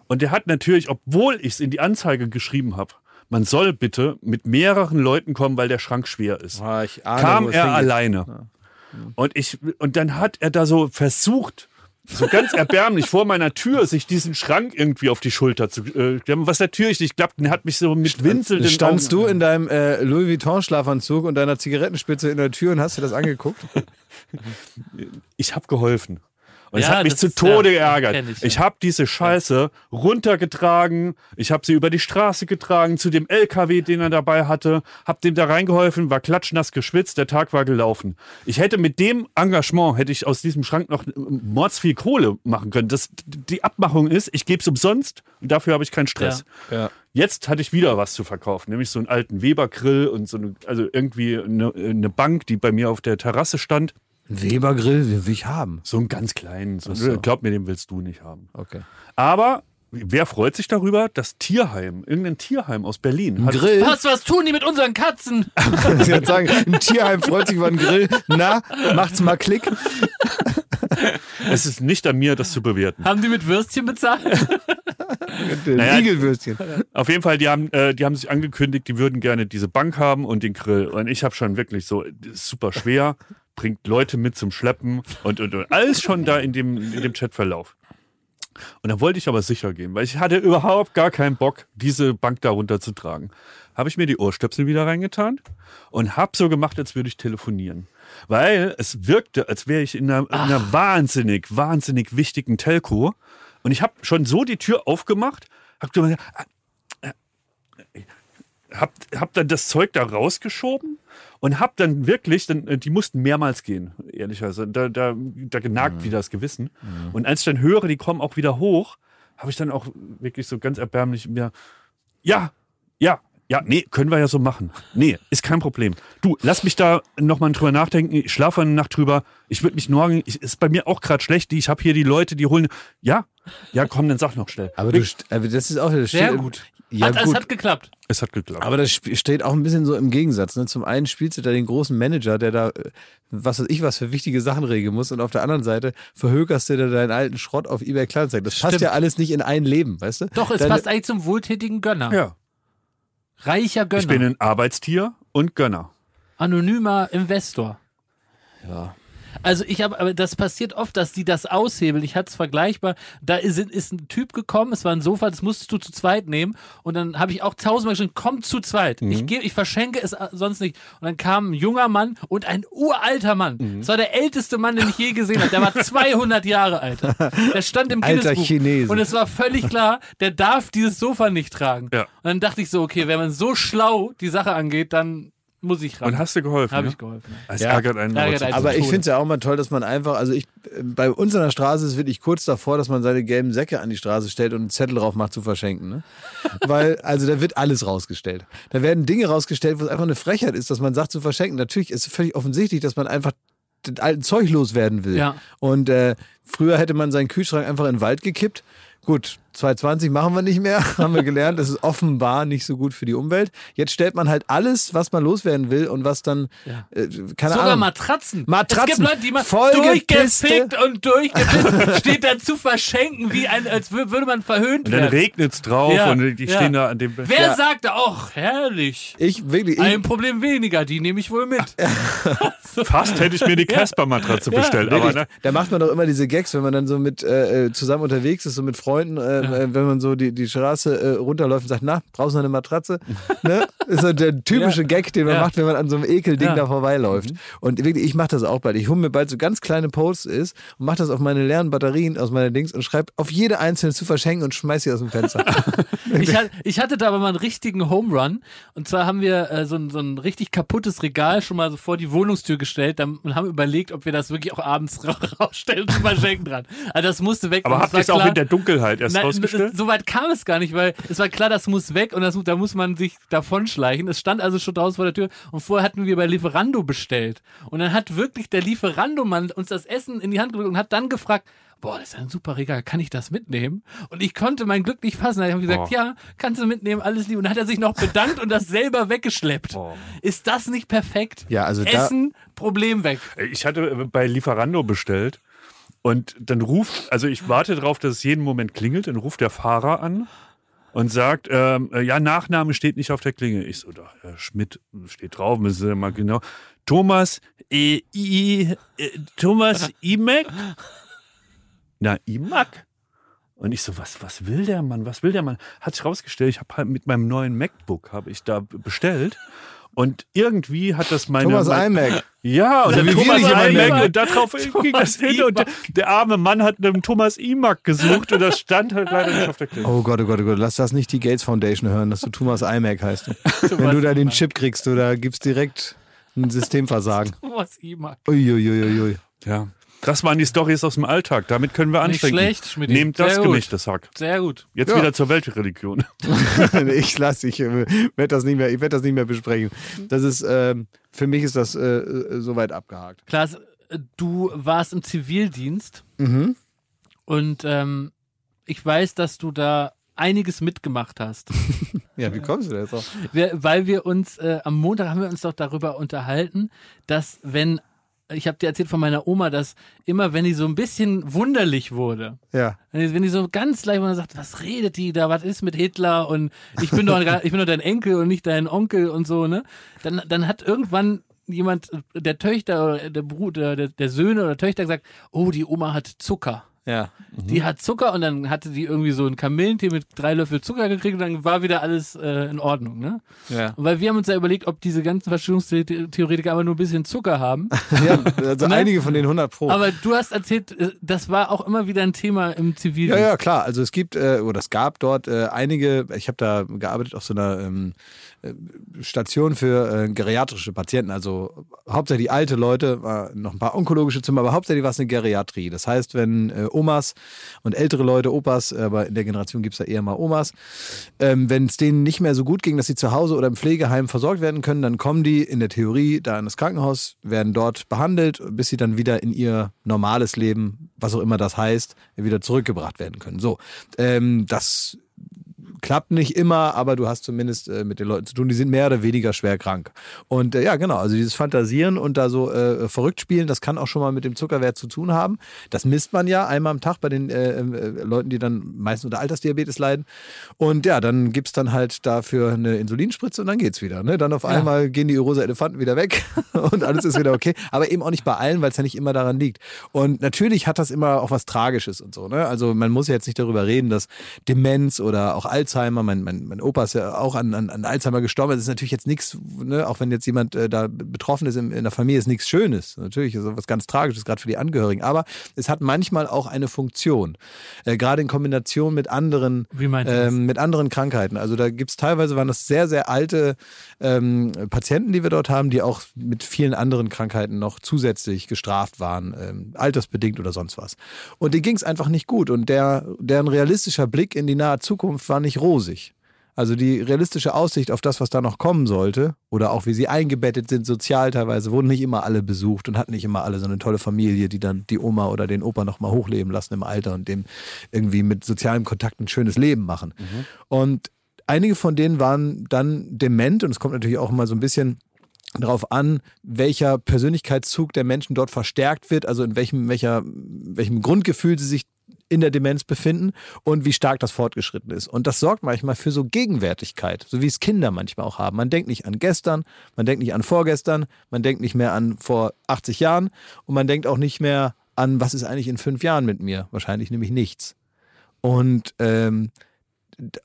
Und der hat natürlich, obwohl ich es in die Anzeige geschrieben habe, man soll bitte mit mehreren Leuten kommen, weil der Schrank schwer ist. Ah, ich ahne, kam er alleine. Und ich, und dann hat er da so versucht, so ganz erbärmlich vor meiner Tür, sich diesen Schrank irgendwie auf die Schulter zu, äh, was natürlich nicht klappt. Und er hat mich so mit winselnden Standst Augen, du in deinem äh, Louis Vuitton-Schlafanzug und deiner Zigarettenspitze in der Tür und hast dir das angeguckt? ich habe geholfen. Und es Ja, hat mich das zu Tode ja, geärgert. ich, ich ja. habe diese Scheiße runtergetragen, ich habe sie über die Straße getragen zu dem LKW, den er dabei hatte, habe dem da reingeholfen, war klatschnass geschwitzt, der Tag war gelaufen. Ich hätte mit dem Engagement, hätte ich aus diesem Schrank noch mordsviel Kohle machen können. Das, die Abmachung ist, ich gebe es umsonst und dafür habe ich keinen Stress. Ja. Jetzt hatte ich wieder was zu verkaufen, nämlich so einen alten Weber-Grill und so eine, also irgendwie eine, eine Bank, die bei mir auf der Terrasse stand. Ein Weber-Grill will ich haben. So einen ganz kleinen. So, so. Glaub mir, den willst du nicht haben. Okay. Aber wer freut sich darüber? Das Tierheim, irgendein Tierheim aus Berlin. Hat, Grill? Was, was tun die mit unseren Katzen? Ich würde sagen, ein Tierheim freut sich über einen Grill. Na, macht's mal Klick. es ist nicht an mir, das zu bewerten. Haben die mit Würstchen bezahlt? Naja, Igelwürstchen. Auf jeden Fall, die haben, äh, die haben sich angekündigt, die würden gerne diese Bank haben und den Grill. Und ich habe schon wirklich so, das ist super schwer, bringt Leute mit zum Schleppen und, und, und alles schon da in dem, in dem Chatverlauf. Und dann wollte ich aber sicher gehen, weil ich hatte überhaupt gar keinen Bock, diese Bank da runterzutragen. Habe ich mir die Ohrstöpsel wieder reingetan und habe so gemacht, als würde ich telefonieren. Weil es wirkte, als wäre ich in einer, in einer wahnsinnig, wahnsinnig wichtigen Telco. Und ich habe schon so die Tür aufgemacht, habe hab, hab dann das Zeug da rausgeschoben und hab dann wirklich, dann, äh, die mussten mehrmals gehen, ehrlicherweise. Da, da, da genagt wieder das Gewissen. Und als ich dann höre, die kommen auch wieder hoch, habe ich dann auch wirklich so ganz erbärmlich mir, ja, ja, ja, nee, können wir ja so machen. Nee, ist kein Problem. Du, lass mich da nochmal drüber nachdenken. Ich schlafe eine Nacht drüber. Ich würde mich morgen, ich, ist bei mir auch gerade schlecht. Ich habe hier die Leute, die holen. Ja, ja, komm, dann sag noch schnell. Aber, du, aber das ist auch das Sehr steht- gut. Ja, hat, es hat geklappt. Es hat geklappt. Aber das steht auch ein bisschen so im Gegensatz. Ne? Zum einen spielst du da den großen Manager, der da, äh, was weiß ich, was für wichtige Sachen regeln muss. Und auf der anderen Seite verhökerst du da deinen alten Schrott auf eBay Kleinanzeigen. Das passt Stimmt. ja alles nicht in ein Leben, weißt du? Doch, es Deine- passt eigentlich zum wohltätigen Gönner. ja. Reicher Gönner. Ich bin ein Arbeitstier und Gönner. Anonymer Investor. Ja. Also ich habe, aber das passiert oft, dass die das aushebeln. Ich hatte es vergleichbar. Da ist, ist ein Typ gekommen, es war ein Sofa, das musstest du zu zweit nehmen. Und dann habe ich auch tausendmal geschrieben, komm zu zweit. Ich, gebe, ich verschenke es äh, sonst nicht. Und dann kam ein junger Mann und ein uralter Mann. Das war der älteste Mann, den ich je gesehen habe. Der war 200 Jahre alt. Der stand im Alter Guinness-Buch. Chinese. Und es war völlig klar, der darf dieses Sofa nicht tragen. Ja. Und dann dachte ich so, okay, wenn man so schlau die Sache angeht, dann muss ich ran. Und hast du geholfen? Habe ne? ich geholfen. Es Ja. ärgert einen. Ärgert aber einen. Aber ich finde es ja auch mal toll, dass man einfach, also ich, bei uns an der Straße ist wirklich kurz davor, dass man seine gelben Säcke an die Straße stellt und einen Zettel drauf macht zu verschenken. Ne? Weil, also da wird alles rausgestellt. Da werden Dinge rausgestellt, wo es einfach eine Frechheit ist, dass man sagt zu verschenken. Natürlich ist es völlig offensichtlich, dass man einfach das alten Zeug loswerden will. Ja. Und äh, früher hätte man seinen Kühlschrank einfach in den Wald gekippt. Gut, 2020 machen wir nicht mehr, haben wir gelernt. Das ist offenbar nicht so gut für die Umwelt. Jetzt stellt man halt alles, was man loswerden will und was dann, Ja. äh, keine Sogar Ahnung. Matratzen. Matratzen. Es gibt Leute, die Vollgepisste. durchgefickt und durchgepisst steht da zu verschenken, wie ein, als wür- würde man verhöhnt Und dann werden. regnet es drauf Ja, und die ja. stehen da an dem. Wer Ja. sagte, ach, herrlich. Ich wirklich, ich, Ein Problem weniger, die nehme ich wohl mit. Fast hätte ich mir die Casper-Matratze bestellt. Aber ne, Da macht man doch immer diese Gags, wenn man dann so mit äh, äh, zusammen unterwegs ist, so mit Freunden, äh, äh, wenn man so die, die Straße äh, runterläuft und sagt, na, brauchst du noch eine Matratze? ne? Ist so der typische Ja. Gag, den man Ja. macht, wenn man an so einem Ekelding Ja. da vorbeiläuft. Und wirklich, ich mache das auch bald. Ich hole mir bald so ganz kleine Posts ist und mache das auf meine leeren Batterien aus meiner Dings und schreibe auf jede einzelne zu verschenken und schmeiß sie aus dem Fenster. Ich, hat, ich hatte da aber mal einen richtigen Home Run. Und zwar haben wir äh, so, ein, so ein richtig kaputtes Regal schon mal so vor die Wohnungstür gestellt dann, und haben überlegt, ob wir das wirklich auch abends ra rausstellen und verschenken dran. Also das musste weg. aber habt ihr es auch in der Dunkelheit erst Nein, rausgestellt? So weit kam es gar nicht, weil es war klar, das muss weg und das, da muss man sich davonschleichen. Es stand also schon draußen vor der Tür und vorher hatten wir bei Lieferando bestellt. Und dann hat wirklich der Lieferando-Mann uns das Essen in die Hand gedrückt und hat dann gefragt, boah, das ist ein super Regal, kann ich das mitnehmen? Und ich konnte mein Glück nicht fassen. Da habe ich gesagt, Boah. ja, kannst du mitnehmen, alles lieb. Und dann hat er sich noch bedankt und das selber weggeschleppt. Boah. Ist das nicht perfekt? Ja, also da- Essen, Problem weg. Ich hatte bei Lieferando bestellt und dann ruft, also ich warte darauf, dass es jeden Moment klingelt, dann ruft der Fahrer an und sagt, ähm, äh, ja, Nachname steht nicht auf der Klingel. Ich so, da, Herr Schmidt steht drauf, müssen Sie mal genau. Thomas, äh, I, äh, Thomas Imek? Na, Imak? Und ich so, was, was will der Mann? Was will der Mann? Hat sich rausgestellt, ich habe halt mit meinem neuen MacBook habe ich da bestellt. Und irgendwie hat das meine. Thomas mein, iMac. ja, und Also der Thomas Imack nennen. und darauf ging das hin und der, der arme Mann hat einem Thomas Imack gesucht und das stand halt leider nicht auf der Klingel. Oh Gott, oh Gott, oh Gott, lass das nicht die Gates Foundation hören, dass du Thomas iMac heißt. Wenn du da den Chip kriegst, du, da gibt's direkt ein Systemversagen. Was ich mag. Uiuiuiui. Ja. Das waren die Stories aus dem Alltag. Damit können wir Nicht anstecken. schlecht, Schmidti. Nehmt das gut. gemischtes Hack. Sehr gut. Jetzt Ja. wieder zur Weltreligion. ich lasse, ich äh, werde das nicht mehr, ich werde das nicht mehr besprechen. Das ist, ähm, für mich ist das äh, äh, soweit abgehakt. Klaas, äh, du warst im Zivildienst Mhm. und ähm, ich weiß, dass du da einiges mitgemacht hast. Ja, wie kommst du da jetzt wir, weil wir uns, äh, am Montag haben wir uns doch darüber unterhalten, dass wenn, ich habe dir erzählt von meiner Oma, dass immer, wenn die so ein bisschen wunderlich wurde, Ja. wenn die, wenn die so ganz leicht und sagt, was redet die da, was ist mit Hitler und ich bin doch, ich bin doch dein Enkel und nicht dein Onkel und so, ne? Dann, dann hat irgendwann jemand, der Töchter oder der Bruder, der, der Söhne oder Töchter gesagt, oh, die Oma hat Zucker. Ja. Die hat Zucker und dann hatte die irgendwie so einen Kamillentee mit drei Löffel Zucker gekriegt und dann war wieder alles äh, in Ordnung, ne? Ja. Und weil wir haben uns ja überlegt, ob diese ganzen Verschwörungstheoretiker aber nur ein bisschen Zucker haben. ja also Ne? einige von den 100 Pro. Aber du hast erzählt, äh, das war auch immer wieder ein Thema im Ja, Zivildienst. ja, klar. Also es gibt äh, oder es gab dort äh, einige, ich habe da gearbeitet auf so einer ähm, äh, Station für äh, geriatrische Patienten, also hauptsächlich alte Leute, war noch ein paar onkologische Zimmer, aber hauptsächlich war es eine Geriatrie. Das heißt, wenn äh, Omas und ältere Leute, Opas, äh, aber in der Generation gibt es ja eher mal Omas, ähm, wenn es denen nicht mehr so gut ging, dass sie zu Hause oder im Pflegeheim versorgt werden können, dann kommen die in der Theorie da in das Krankenhaus, werden dort behandelt, bis sie dann wieder in ihr normales Leben, was auch immer das heißt, wieder zurückgebracht werden können. So, ähm, das klappt nicht immer, aber du hast zumindest äh, mit den Leuten zu tun, die sind mehr oder weniger schwer krank. Und äh, ja, genau, also dieses Fantasieren und da so äh, verrückt spielen, das kann auch schon mal mit dem Zuckerwert zu tun haben. Das misst man ja einmal am Tag bei den äh, äh, Leuten, die dann meistens unter Altersdiabetes leiden. Und ja, dann gibt's dann halt dafür eine Insulinspritze und dann geht's wieder. Ne? Dann auf einmal gehen die rosa Elefanten wieder weg und alles ist wieder okay. Aber eben auch nicht bei allen, weil es ja nicht immer daran liegt. Und natürlich hat das immer auch was Tragisches und so. Ne? Also man muss ja jetzt nicht darüber reden, dass Demenz oder auch Alzheimer, mein, mein, mein Opa ist ja auch an, an, an Alzheimer gestorben. Das ist natürlich jetzt nichts, ne? auch wenn jetzt jemand äh, da betroffen ist in, in der Familie, ist nichts Schönes. Natürlich ist was ganz Tragisches, gerade für die Angehörigen. Aber es hat manchmal auch eine Funktion. Äh, gerade in Kombination mit anderen, ähm, mit anderen Krankheiten. Also da gibt's teilweise waren das sehr, sehr alte ähm, Patienten, die wir dort haben, die auch mit vielen anderen Krankheiten noch zusätzlich gestraft waren, ähm, altersbedingt oder sonst was. Und denen ging's einfach nicht gut. Und der, deren realistischer Blick in die nahe Zukunft war nicht rosig. Also die realistische Aussicht auf das, was da noch kommen sollte, oder auch wie sie eingebettet sind, sozial teilweise, wurden nicht immer alle besucht und hatten nicht immer alle so eine tolle Familie, die dann die Oma oder den Opa noch mal hochleben lassen im Alter und dem irgendwie mit sozialem Kontakt ein schönes Leben machen. Und einige von denen waren dann dement und es kommt natürlich auch immer so ein bisschen darauf an, welcher Persönlichkeitszug der Menschen dort verstärkt wird, also in welchem, welcher, welchem Grundgefühl sie sich in der Demenz befinden und wie stark das fortgeschritten ist. Und das sorgt manchmal für so Gegenwärtigkeit, so wie es Kinder manchmal auch haben. Man denkt nicht an gestern, man denkt nicht an vorgestern, man denkt nicht mehr an vor 80 Jahren und man denkt auch nicht mehr an, was ist eigentlich in fünf Jahren mit mir? Wahrscheinlich nämlich nichts. Und ähm,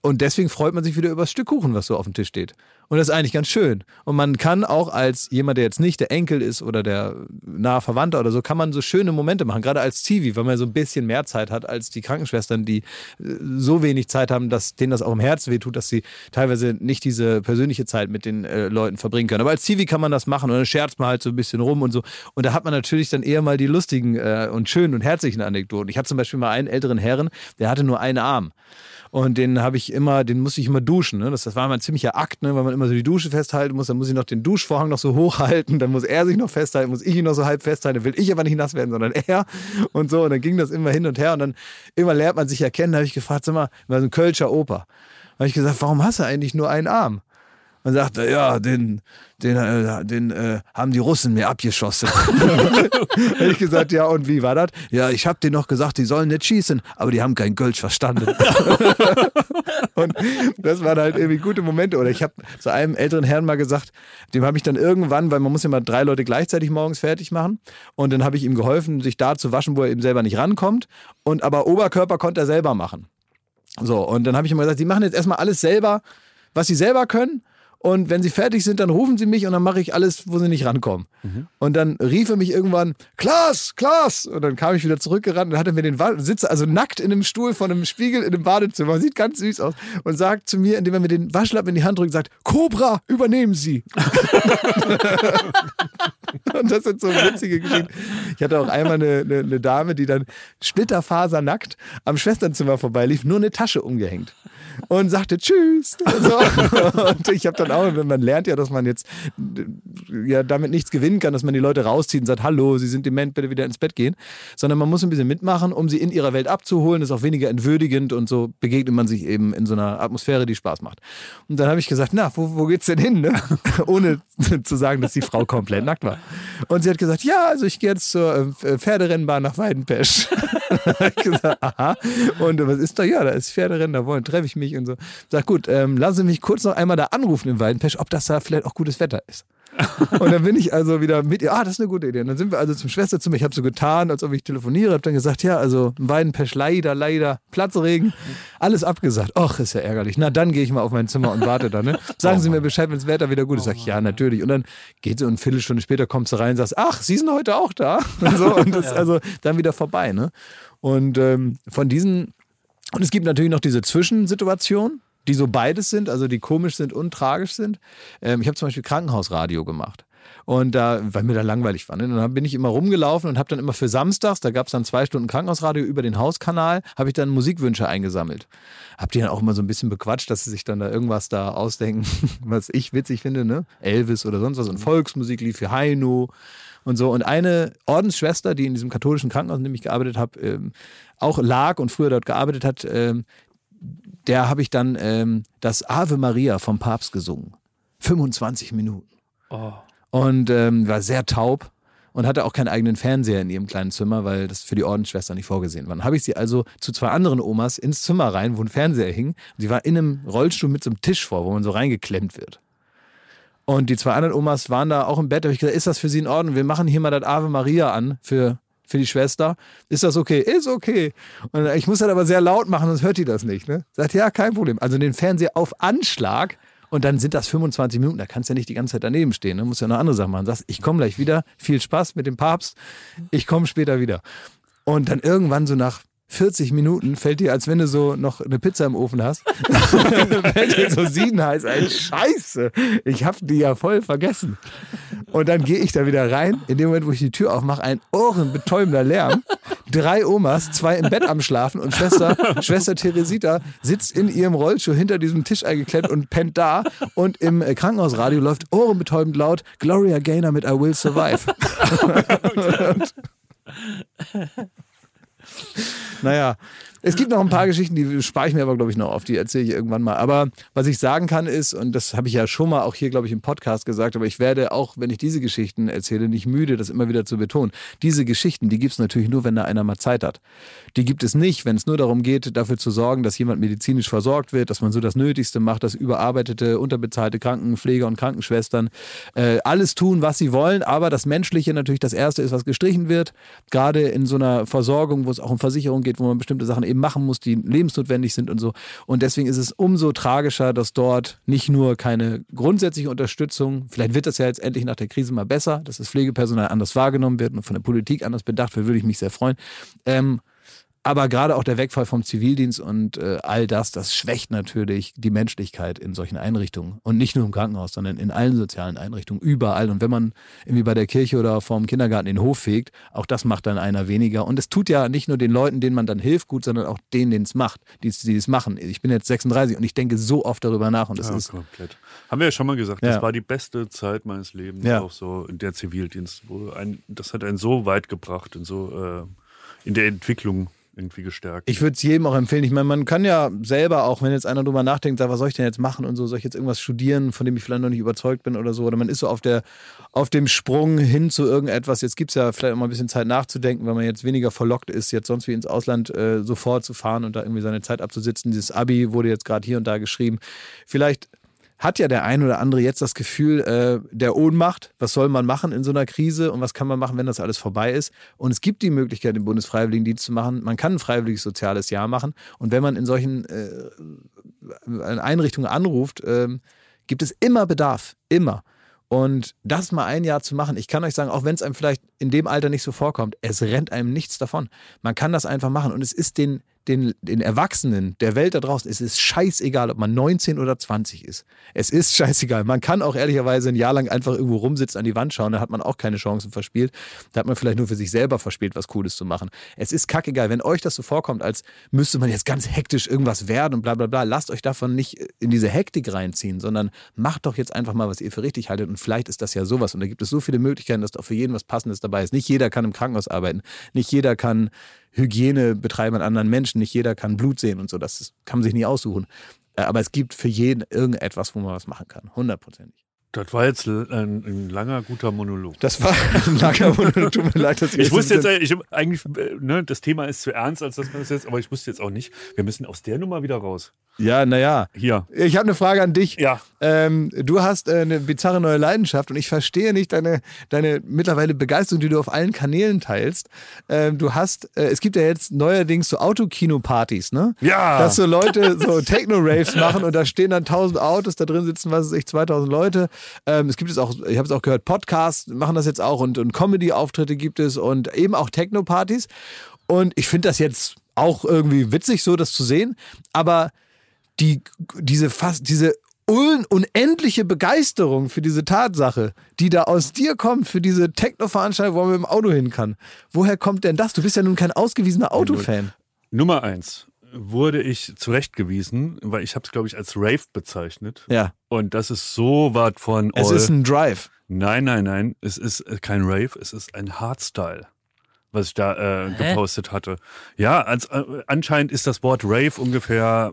und deswegen freut man sich wieder über das Stück Kuchen, was so auf dem Tisch steht. Und das ist eigentlich ganz schön. Und man kann auch als jemand, der jetzt nicht der Enkel ist oder der nahe Verwandter oder so, kann man so schöne Momente machen. Gerade als Zivi, weil man so ein bisschen mehr Zeit hat als die Krankenschwestern, die äh, so wenig Zeit haben, dass denen das auch im Herzen wehtut, dass sie teilweise nicht diese persönliche Zeit mit den äh, Leuten verbringen können. Aber als Zivi kann man das machen und dann scherzt man halt so ein bisschen rum und so. Und da hat man natürlich dann eher mal die lustigen äh, und schönen und herzlichen Anekdoten. Ich hatte zum Beispiel mal einen älteren Herren, der hatte nur einen Arm. Und den habe ich immer, den musste ich immer duschen. Ne? Das, das war immer ein ziemlicher Akt, ne? weil man immer so die Dusche festhalten muss. Dann muss ich noch den Duschvorhang noch so hochhalten. Dann muss er sich noch festhalten, muss ich ihn noch so halb festhalten. Will ich aber nicht nass werden, sondern er. Und so. Und dann ging das immer hin und her. Und dann immer lernt man sich ja kennen. Da habe ich gefragt, sag mal, war so ein Kölscher Opa. Da habe ich gesagt, warum hast du eigentlich nur einen Arm? Und sagte, ja, den, den, äh, den äh, haben die Russen mir abgeschossen. Habe ich gesagt, ja, und wie war das? Ja, ich habe denen noch gesagt, die sollen nicht schießen, aber die haben kein Kölsch verstanden. und das waren halt irgendwie gute Momente. Oder ich habe zu einem älteren Herrn mal gesagt, dem habe ich dann irgendwann, weil man muss ja mal drei Leute gleichzeitig morgens fertig machen. Und dann habe ich ihm geholfen, sich da zu waschen, wo er eben selber nicht rankommt. Und aber Oberkörper konnte er selber machen. So, und dann habe ich immer gesagt, sie machen jetzt erstmal alles selber, was sie selber können. Und wenn sie fertig sind, dann rufen sie mich und dann mache ich alles, wo sie nicht rankommen. Und dann rief er mich irgendwann, Klaas, Klaas! Und dann kam ich wieder zurückgerannt und hatte mir den sitze also nackt in einem Stuhl vor einem Spiegel in einem Badezimmer, sieht ganz süß aus und sagt zu mir, indem er mir den Waschlappen in die Hand drückt, sagt, Cobra, übernehmen Sie. Und das sind so witzige Geschichten. Ich hatte auch einmal eine, eine, eine Dame, die dann splitterfasernackt am Schwesternzimmer vorbeilief, nur eine Tasche umgehängt und sagte Tschüss. Und, so. und ich habe dann auch, man lernt ja, dass man jetzt ja damit nichts gewinnen kann, dass man die Leute rauszieht und sagt, hallo, Sie sind dement, bitte wieder ins Bett gehen, sondern man muss ein bisschen mitmachen, um sie in ihrer Welt abzuholen. Das ist auch weniger entwürdigend und so begegnet man sich eben in so einer Atmosphäre, die Spaß macht. Und dann habe ich gesagt, na, wo, wo geht's denn hin? Ne? Ohne zu sagen, dass die Frau komplett nackt war. Und sie hat gesagt, ja, also ich gehe jetzt zur äh, Pferderennbahn nach Weidenpesch. Dann gesagt, aha. Und was ist da? Ja, da ist Pferderennen, da wollen, treffe ich mich und so. Sag gut, ähm, lassen Sie mich kurz noch einmal da anrufen in Weidenpesch, ob das da vielleicht auch gutes Wetter ist. Und dann bin ich also wieder mit ihr, ah, das ist eine gute Idee. Und dann sind wir also zum Schwesterzimmer. Ich habe so getan, als ob ich telefoniere, habe dann gesagt, ja, also Weidenpesch leider, leider, Platzregen, alles abgesagt. Och, ist ja ärgerlich. Na, dann gehe ich mal auf mein Zimmer und warte da. Ne? Sagen Sie mir Bescheid, wenn das Wetter wieder gut ist. Sag ich, ja, natürlich. Und dann geht sie und eine Viertelstunde später kommst du rein und sagst, ach, Sie sind heute auch da. Und, so, und das ist also dann wieder vorbei. Ne? Und ähm, von diesen, und es gibt natürlich noch diese Zwischensituation, die so beides sind, also die komisch sind und tragisch sind. Ähm, ich habe zum Beispiel Krankenhausradio gemacht. Und da, weil mir da langweilig war, ne? Und dann bin ich immer rumgelaufen und habe dann immer für samstags, da gab es dann zwei Stunden Krankenhausradio über den Hauskanal, habe ich dann Musikwünsche eingesammelt. Hab die dann auch immer so ein bisschen bequatscht, dass sie sich dann da irgendwas da ausdenken, was ich witzig finde, ne? Elvis oder sonst was. Und Volksmusik lief für Heino und so. Und eine Ordensschwester, die in diesem katholischen Krankenhaus, in dem ich gearbeitet habe, ähm, auch lag und früher dort gearbeitet hat, ähm, der habe ich dann ähm, das Ave Maria vom Papst gesungen. 25 Minuten. Oh. Und ähm, war sehr taub und hatte auch keinen eigenen Fernseher in ihrem kleinen Zimmer, weil das für die Ordensschwester nicht vorgesehen war. Dann habe ich sie also zu zwei anderen Omas ins Zimmer rein, wo ein Fernseher hing. Sie war in einem Rollstuhl mit so einem Tisch vor, wo man so reingeklemmt wird. Und die zwei anderen Omas waren da auch im Bett. Da habe ich gesagt, ist das für Sie in Ordnung? Wir machen hier mal das Ave Maria an für, für die Schwester. Ist das okay? Ist okay. Und ich muss das aber sehr laut machen, sonst hört die das nicht. Ne? Sagt, ja, kein Problem. Also den Fernseher auf Anschlag. Und dann sind das 25 Minuten. Da kannst du ja nicht die ganze Zeit daneben stehen. Ne? Musst ja noch andere Sachen machen. Sagst, ich komme gleich wieder. Viel Spaß mit dem Papst. Ich komme später wieder. Und dann irgendwann so nach 40 Minuten fällt dir, als wenn du so noch eine Pizza im Ofen hast, fällt dir so siedenheiß ein. Scheiße, ich hab die ja voll vergessen. Und dann gehe ich da wieder rein. In dem Moment, wo ich die Tür aufmache, ein ohrenbetäubender Lärm. Drei Omas, zwei im Bett am Schlafen und Schwester, Schwester Teresita sitzt in ihrem Rollstuhl hinter diesem Tisch eingeklemmt und pennt da. Und im äh, Krankenhausradio läuft ohrenbetäubend laut Gloria Gaynor mit I Will Survive. naja, es gibt noch ein paar Geschichten, die spare ich mir aber, glaube ich, noch auf. Die erzähle ich irgendwann mal. Aber was ich sagen kann ist, und das habe ich ja schon mal auch hier, glaube ich, im Podcast gesagt, aber ich werde auch, wenn ich diese Geschichten erzähle, nicht müde, das immer wieder zu betonen. Diese Geschichten, die gibt es natürlich nur, wenn da einer mal Zeit hat. Die gibt es nicht, wenn es nur darum geht, dafür zu sorgen, dass jemand medizinisch versorgt wird, dass man so das Nötigste macht, dass überarbeitete, unterbezahlte Krankenpfleger und Krankenschwestern äh, alles tun, was sie wollen, aber das Menschliche natürlich das Erste ist, was gestrichen wird. Gerade in so einer Versorgung, wo es auch um Versicherung geht, wo man bestimmte Sachen eben machen muss, die lebensnotwendig sind und so. Und deswegen ist es umso tragischer, dass dort nicht nur keine grundsätzliche Unterstützung, vielleicht wird das ja jetzt endlich nach der Krise mal besser, dass das Pflegepersonal anders wahrgenommen wird und von der Politik anders bedacht wird, würde ich mich sehr freuen. Ähm, aber gerade auch der Wegfall vom Zivildienst und äh, all das, das schwächt natürlich die Menschlichkeit in solchen Einrichtungen. Und nicht nur im Krankenhaus, sondern in allen sozialen Einrichtungen, überall. Und wenn man irgendwie bei der Kirche oder vorm Kindergarten den Hof fegt, auch das macht dann einer weniger. Und es tut ja nicht nur den Leuten, denen man dann hilft, gut, sondern auch denen, denen es macht, die, es machen. Ich bin jetzt 36 und ich denke so oft darüber nach. Und das Ja, ist komplett. Haben wir ja schon mal gesagt, Ja. das war die beste Zeit meines Lebens, Ja. auch so der Zivildienst. Ein, das hat einen so weit gebracht, in, so, äh, in der Entwicklung irgendwie gestärkt. Ich würde es jedem auch empfehlen. Ich meine, man kann ja selber auch, wenn jetzt einer drüber nachdenkt, sagt, was soll ich denn jetzt machen und so, soll ich jetzt irgendwas studieren, von dem ich vielleicht noch nicht überzeugt bin oder so. Oder man ist so auf, der, auf dem Sprung hin zu irgendetwas. Jetzt gibt es ja vielleicht mal ein bisschen Zeit nachzudenken, weil man jetzt weniger verlockt ist, jetzt sonst wie ins Ausland äh, sofort zu fahren und da irgendwie seine Zeit abzusitzen. Dieses Abi wurde jetzt gerade hier und da geschrieben. Vielleicht hat ja der ein oder andere jetzt das Gefühl äh, der Ohnmacht. Was soll man machen in so einer Krise und was kann man machen, wenn das alles vorbei ist? Und es gibt die Möglichkeit, den Bundesfreiwilligendienst zu machen. Man kann ein freiwilliges soziales Jahr machen. Und wenn man in solchen äh, Einrichtungen anruft, ähm, gibt es immer Bedarf. Immer. Und das mal ein Jahr zu machen, ich kann euch sagen, auch wenn es einem vielleicht in dem Alter nicht so vorkommt, es rennt einem nichts davon. Man kann das einfach machen und es ist den, den, den Erwachsenen der Welt da draußen, es ist scheißegal, ob man 19 oder 20 ist. Es ist scheißegal. Man kann auch ehrlicherweise ein Jahr lang einfach irgendwo rumsitzen, an die Wand schauen, da hat man auch keine Chancen verspielt. Da hat man vielleicht nur für sich selber verspielt, was Cooles zu machen. Es ist kackegal. Wenn euch das so vorkommt, als müsste man jetzt ganz hektisch irgendwas werden und bla bla bla, lasst euch davon nicht in diese Hektik reinziehen, sondern macht doch jetzt einfach mal, was ihr für richtig haltet und vielleicht ist das ja sowas und da gibt es so viele Möglichkeiten, dass da für jeden was Passendes dabei ist. Nicht jeder kann im Krankenhaus arbeiten, nicht jeder kann Hygiene betreiben an anderen Menschen, nicht jeder kann Blut sehen und so, das kann man sich nie aussuchen. Äh, Aber es gibt für jeden irgendetwas, wo man was machen kann, hundertprozentig. Das war jetzt ein, ein langer, guter Monolog. Das war ein langer Monolog, tut mir leid, dass Ich wusste jetzt, ich, eigentlich, äh, ne, das Thema ist zu ernst, als dass man das jetzt, aber ich wusste jetzt auch nicht. Wir müssen aus der Nummer wieder raus. Ja, naja. Hier. Ich habe eine Frage an dich. Ja. Ähm, du hast äh, eine bizarre neue Leidenschaft und ich verstehe nicht deine, deine mittlerweile Begeisterung, die du auf allen Kanälen teilst. Ähm, du hast, äh, es gibt ja jetzt neuerdings so Autokino-Partys, ne? Ja. Dass so Leute so Techno-Raves machen und da stehen dann tausend Autos, da drin sitzen, was weiß ich, 2000 Leute. Ähm, es gibt es auch, ich habe es auch gehört, Podcasts machen das jetzt auch und, und Comedy-Auftritte gibt es und eben auch Techno-Partys. Und ich finde das jetzt auch irgendwie witzig, so das zu sehen. Aber die, diese fast, diese un unendliche Begeisterung für diese Tatsache, die da aus dir kommt, für diese Techno-Veranstaltung, wo man mit dem Auto hin kann. Woher kommt denn das? Du bist ja nun kein ausgewiesener Autofan. Nummer eins wurde ich zurechtgewiesen, weil ich habe es, glaube ich, als Rave bezeichnet. Ja. Und das ist so was von Es all- ist ein Drive. Nein, nein, nein. Es ist äh, kein Rave, es ist ein Hardstyle. was ich da äh, gepostet hatte. Ja, als, äh, anscheinend ist das Wort Rave ungefähr,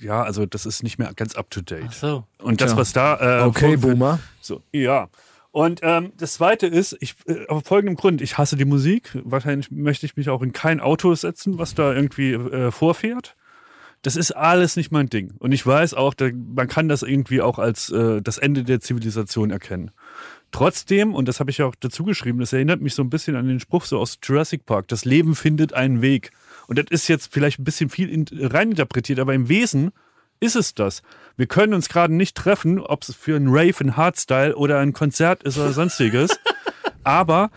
äh, ja, also das ist nicht mehr ganz up to date. Ach so. Und das, was da. Äh, Okay, Boomer. So, ja. Und ähm, das zweite ist, ich, äh, aus folgendem Grund, ich hasse die Musik. Wahrscheinlich möchte ich mich auch in kein Auto setzen, was da irgendwie äh, vorfährt. Das ist alles nicht mein Ding. Und ich weiß auch, da, man kann das irgendwie auch als äh, das Ende der Zivilisation erkennen. Trotzdem, und das habe ich ja auch dazu geschrieben, das erinnert mich so ein bisschen an den Spruch so aus Jurassic Park, das Leben findet einen Weg. Und das ist jetzt vielleicht ein bisschen viel in, reininterpretiert, aber im Wesen ist es das. Wir können uns gerade nicht treffen, ob es für ein Rave, ein Hardstyle oder ein Konzert ist oder sonstiges. aber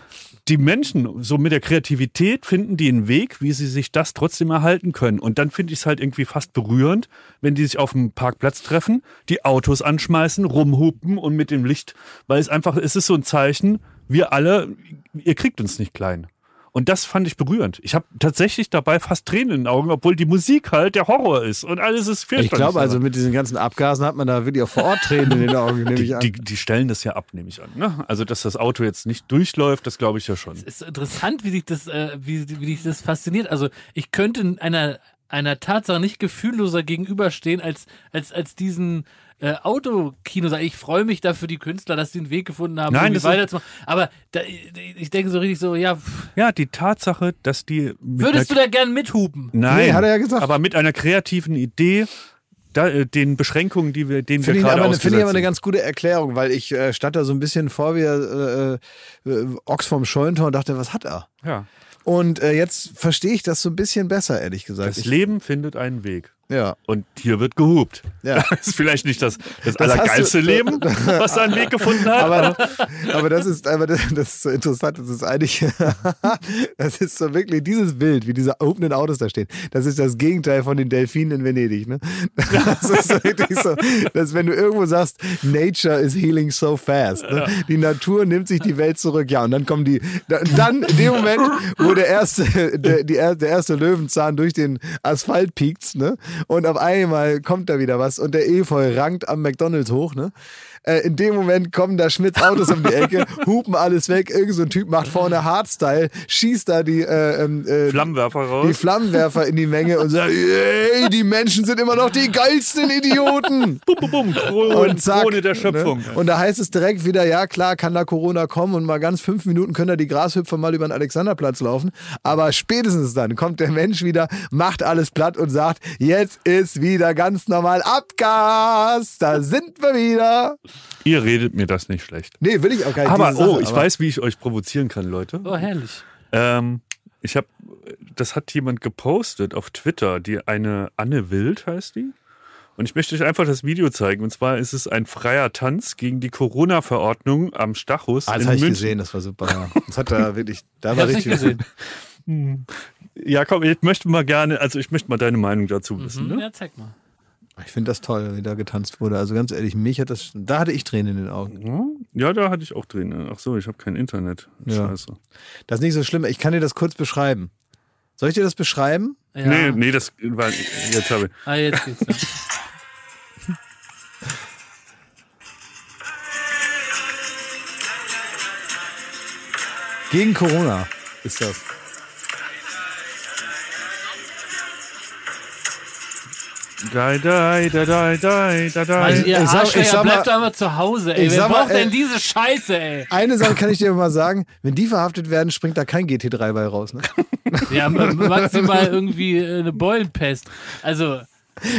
die Menschen, so mit der Kreativität, finden die einen Weg, wie sie sich das trotzdem erhalten können. Und dann finde ich es halt irgendwie fast berührend, wenn die sich auf dem Parkplatz treffen, die Autos anschmeißen, rumhupen und mit dem Licht, weil es einfach, es ist so ein Zeichen, wir alle, ihr kriegt uns nicht klein. Und das fand ich berührend. Ich habe tatsächlich dabei fast Tränen in den Augen, obwohl die Musik halt der Horror ist und alles ist fürchterlich. Ich glaube also, mit diesen ganzen Abgasen hat man da wirklich auch vor Ort Tränen in den Augen, nehme die, ich an. die, die stellen das ja ab, nehme ich an. Ne? Also, dass das Auto jetzt nicht durchläuft, das glaube ich ja schon. Es ist interessant, wie sich das, äh, wie, wie dich das fasziniert. Also ich könnte einer, einer Tatsache nicht gefühlloser gegenüberstehen als, als, als diesen äh, Autokino. Ich freue mich dafür die Künstler, dass sie einen Weg gefunden haben, Nein, irgendwie das weiterzumachen. Aber da, ich denke so richtig so, ja, pff, Ja, die Tatsache, dass die. Würdest du da gern mithupen? Nein, Nee, hat er ja gesagt. Aber mit einer kreativen Idee, da, äh, den Beschränkungen, die wir, denen wir Finde ich, gerade aber, ausgesetzt finde ich aber eine ganz gute Erklärung, weil ich äh, stand da so ein bisschen vor wie äh, äh, Ochs vom Scheuntor und dachte, was hat er? Ja. Und äh, jetzt verstehe ich das so ein bisschen besser, ehrlich gesagt. Das Ich, Leben findet einen Weg. Ja, Und hier wird gehupt. Ja. Das ist vielleicht nicht das, das, Das allergeilste du- Leben, was da einen Weg gefunden hat. aber, aber das ist, aber das, das ist so interessant. Das ist eigentlich, das ist so wirklich dieses Bild, wie diese openen Autos da stehen. Das ist das Gegenteil von den Delfinen in Venedig. Ne? Das ist so wirklich so, dass wenn du irgendwo sagst, Nature is healing so fast. Ne? Die Natur nimmt sich die Welt zurück. Ja, und dann kommen die, da- dann in dem Moment, wo der erste, der, die, er- der erste Löwenzahn durch den Asphalt piekt, ne? Und auf einmal kommt da wieder was und der Efeu rankt am McDonalds hoch, ne? Äh, in dem Moment kommen da Schmidts Autos um die Ecke, hupen alles weg, irgend so ein Typ macht vorne Hardstyle, schießt da die, äh, ähm, äh, Flammenwerfer die raus. Flammenwerfer in die Menge und sagt, ey, die Menschen sind immer noch die geilsten Idioten. Bum, bum, bum. Krone, Und zack. Krone der Schöpfung. Ne? Und da heißt es direkt wieder, ja klar, kann da Corona kommen und mal ganz fünf Minuten können da die Grashüpfer mal über den Alexanderplatz laufen. Aber spätestens dann kommt der Mensch wieder, macht alles platt und sagt, jetzt ist wieder ganz normal Abgas. Da sind wir wieder. Ihr redet mir das nicht schlecht. Nee, will ich auch gar nicht. Aber, Sache, oh, ich aber- weiß, wie ich euch provozieren kann, Leute. Oh, herrlich. Ähm, ich habe, das hat jemand gepostet auf Twitter, die eine Anne Wild heißt die. Und ich möchte euch einfach das Video zeigen. Und zwar ist es ein freier Tanz gegen die Corona-Verordnung am Stachus Ah, das habe ich gesehen, das war super. Ja. Das hat da wirklich, da war richtig. gesehen. Ja, komm, ich möchte mal gerne, also ich möchte mal deine Meinung dazu wissen. Hm? Ne? Ja, zeig mal. Ich finde das toll, wie da getanzt wurde. Also ganz ehrlich, mich hat das, da hatte ich Tränen in den Augen. Ja, da hatte ich auch drin. Ach so, ich habe kein Internet. Ja. Scheiße. Das ist nicht so schlimm. Ich kann dir das kurz beschreiben. Soll ich dir das beschreiben? Ja. Nee, nee, das war, jetzt habe ich. Ah, jetzt geht's. Ja. Gegen Corona ist das. Dai, dai, dai, dai, dai, dai, dai. Also, ihr ich sag- ich sag mal- bleibt doch einfach zu Hause, ey. Wer sag mal, braucht denn diese Scheiße, ey? Eine Sache kann ich dir mal sagen, wenn die verhaftet werden, springt da kein GT3 bei raus. Ne? Ja, maximal irgendwie äh, eine Beulenpest. Also,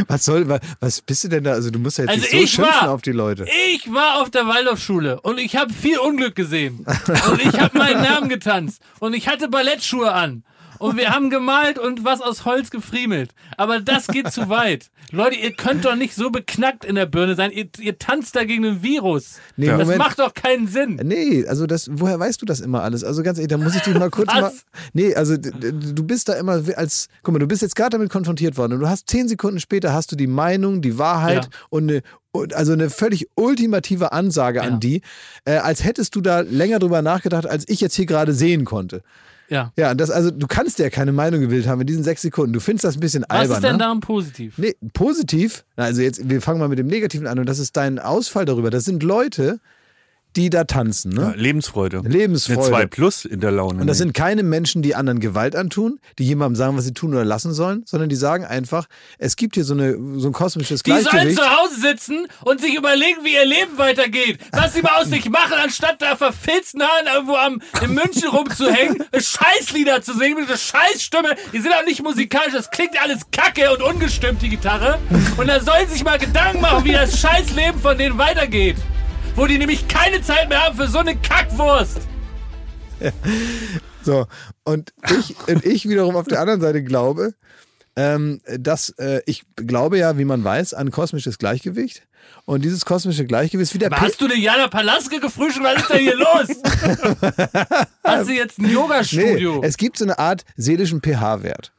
Was soll, wa- was bist du denn da? Also du musst ja jetzt Also nicht so ich schimpfen war- auf die Leute. ich war auf der Waldorfschule und ich habe viel Unglück gesehen. Und ich habe meinen Namen getanzt. Und ich hatte Ballettschuhe an. Und wir haben gemalt und was aus Holz gefriemelt. Aber das geht zu weit. Leute, ihr könnt doch nicht so beknackt in der Birne sein. Ihr, ihr tanzt da gegen ein Virus. Nee, das Moment. macht doch keinen Sinn. Nee, also das, woher weißt du das immer alles? Also ganz ehrlich, da muss ich dich mal kurz Was? mal. Nee, also du bist da immer als, guck mal, du bist jetzt gerade damit konfrontiert worden und du hast zehn Sekunden später hast du die Meinung, die Wahrheit Ja. und eine also eine völlig ultimative Ansage Ja. an die, äh, als hättest du da länger drüber nachgedacht, als ich jetzt hier gerade sehen konnte. Ja. Ja, das, also du kannst ja keine Meinung gebildet haben in diesen sechs Sekunden. Du findest das ein bisschen Was albern. ist denn ne? daran positiv? Nee, positiv. Also jetzt, wir fangen mal mit dem Negativen an und das ist dein Ausfall darüber. Das sind Leute, die da tanzen. Ja, Ne? Lebensfreude. Lebensfreude. Eine 2 plus in der Laune. Und das sind keine Menschen, die anderen Gewalt antun, die jemandem sagen, was sie tun oder lassen sollen, sondern die sagen einfach, es gibt hier so, eine, so ein kosmisches Die sollen Gleichgewicht. zu Hause sitzen und sich überlegen, wie ihr Leben weitergeht. Was sie mal aus sich machen, anstatt da verfilzten Haaren irgendwo am, in München rumzuhängen, Scheißlieder zu singen mit der Scheißstimme. Die sind auch nicht musikalisch, das klingt alles kacke und ungestimmt, die Gitarre. Und da sollen sie sich mal Gedanken machen, wie das Scheißleben von denen weitergeht. Wo die nämlich keine Zeit mehr haben für so eine Kackwurst. So, und ich, und ich wiederum auf der anderen Seite glaube, ähm, dass äh, ich glaube ja, wie man weiß, an kosmisches Gleichgewicht. Und dieses kosmische Gleichgewicht, wie der Aber hast du eine Jana Palaske gefrühstückt? Was ist denn hier los? Hast du jetzt ein Nee, Yoga-Studio? es gibt so eine Art seelischen pH-Wert.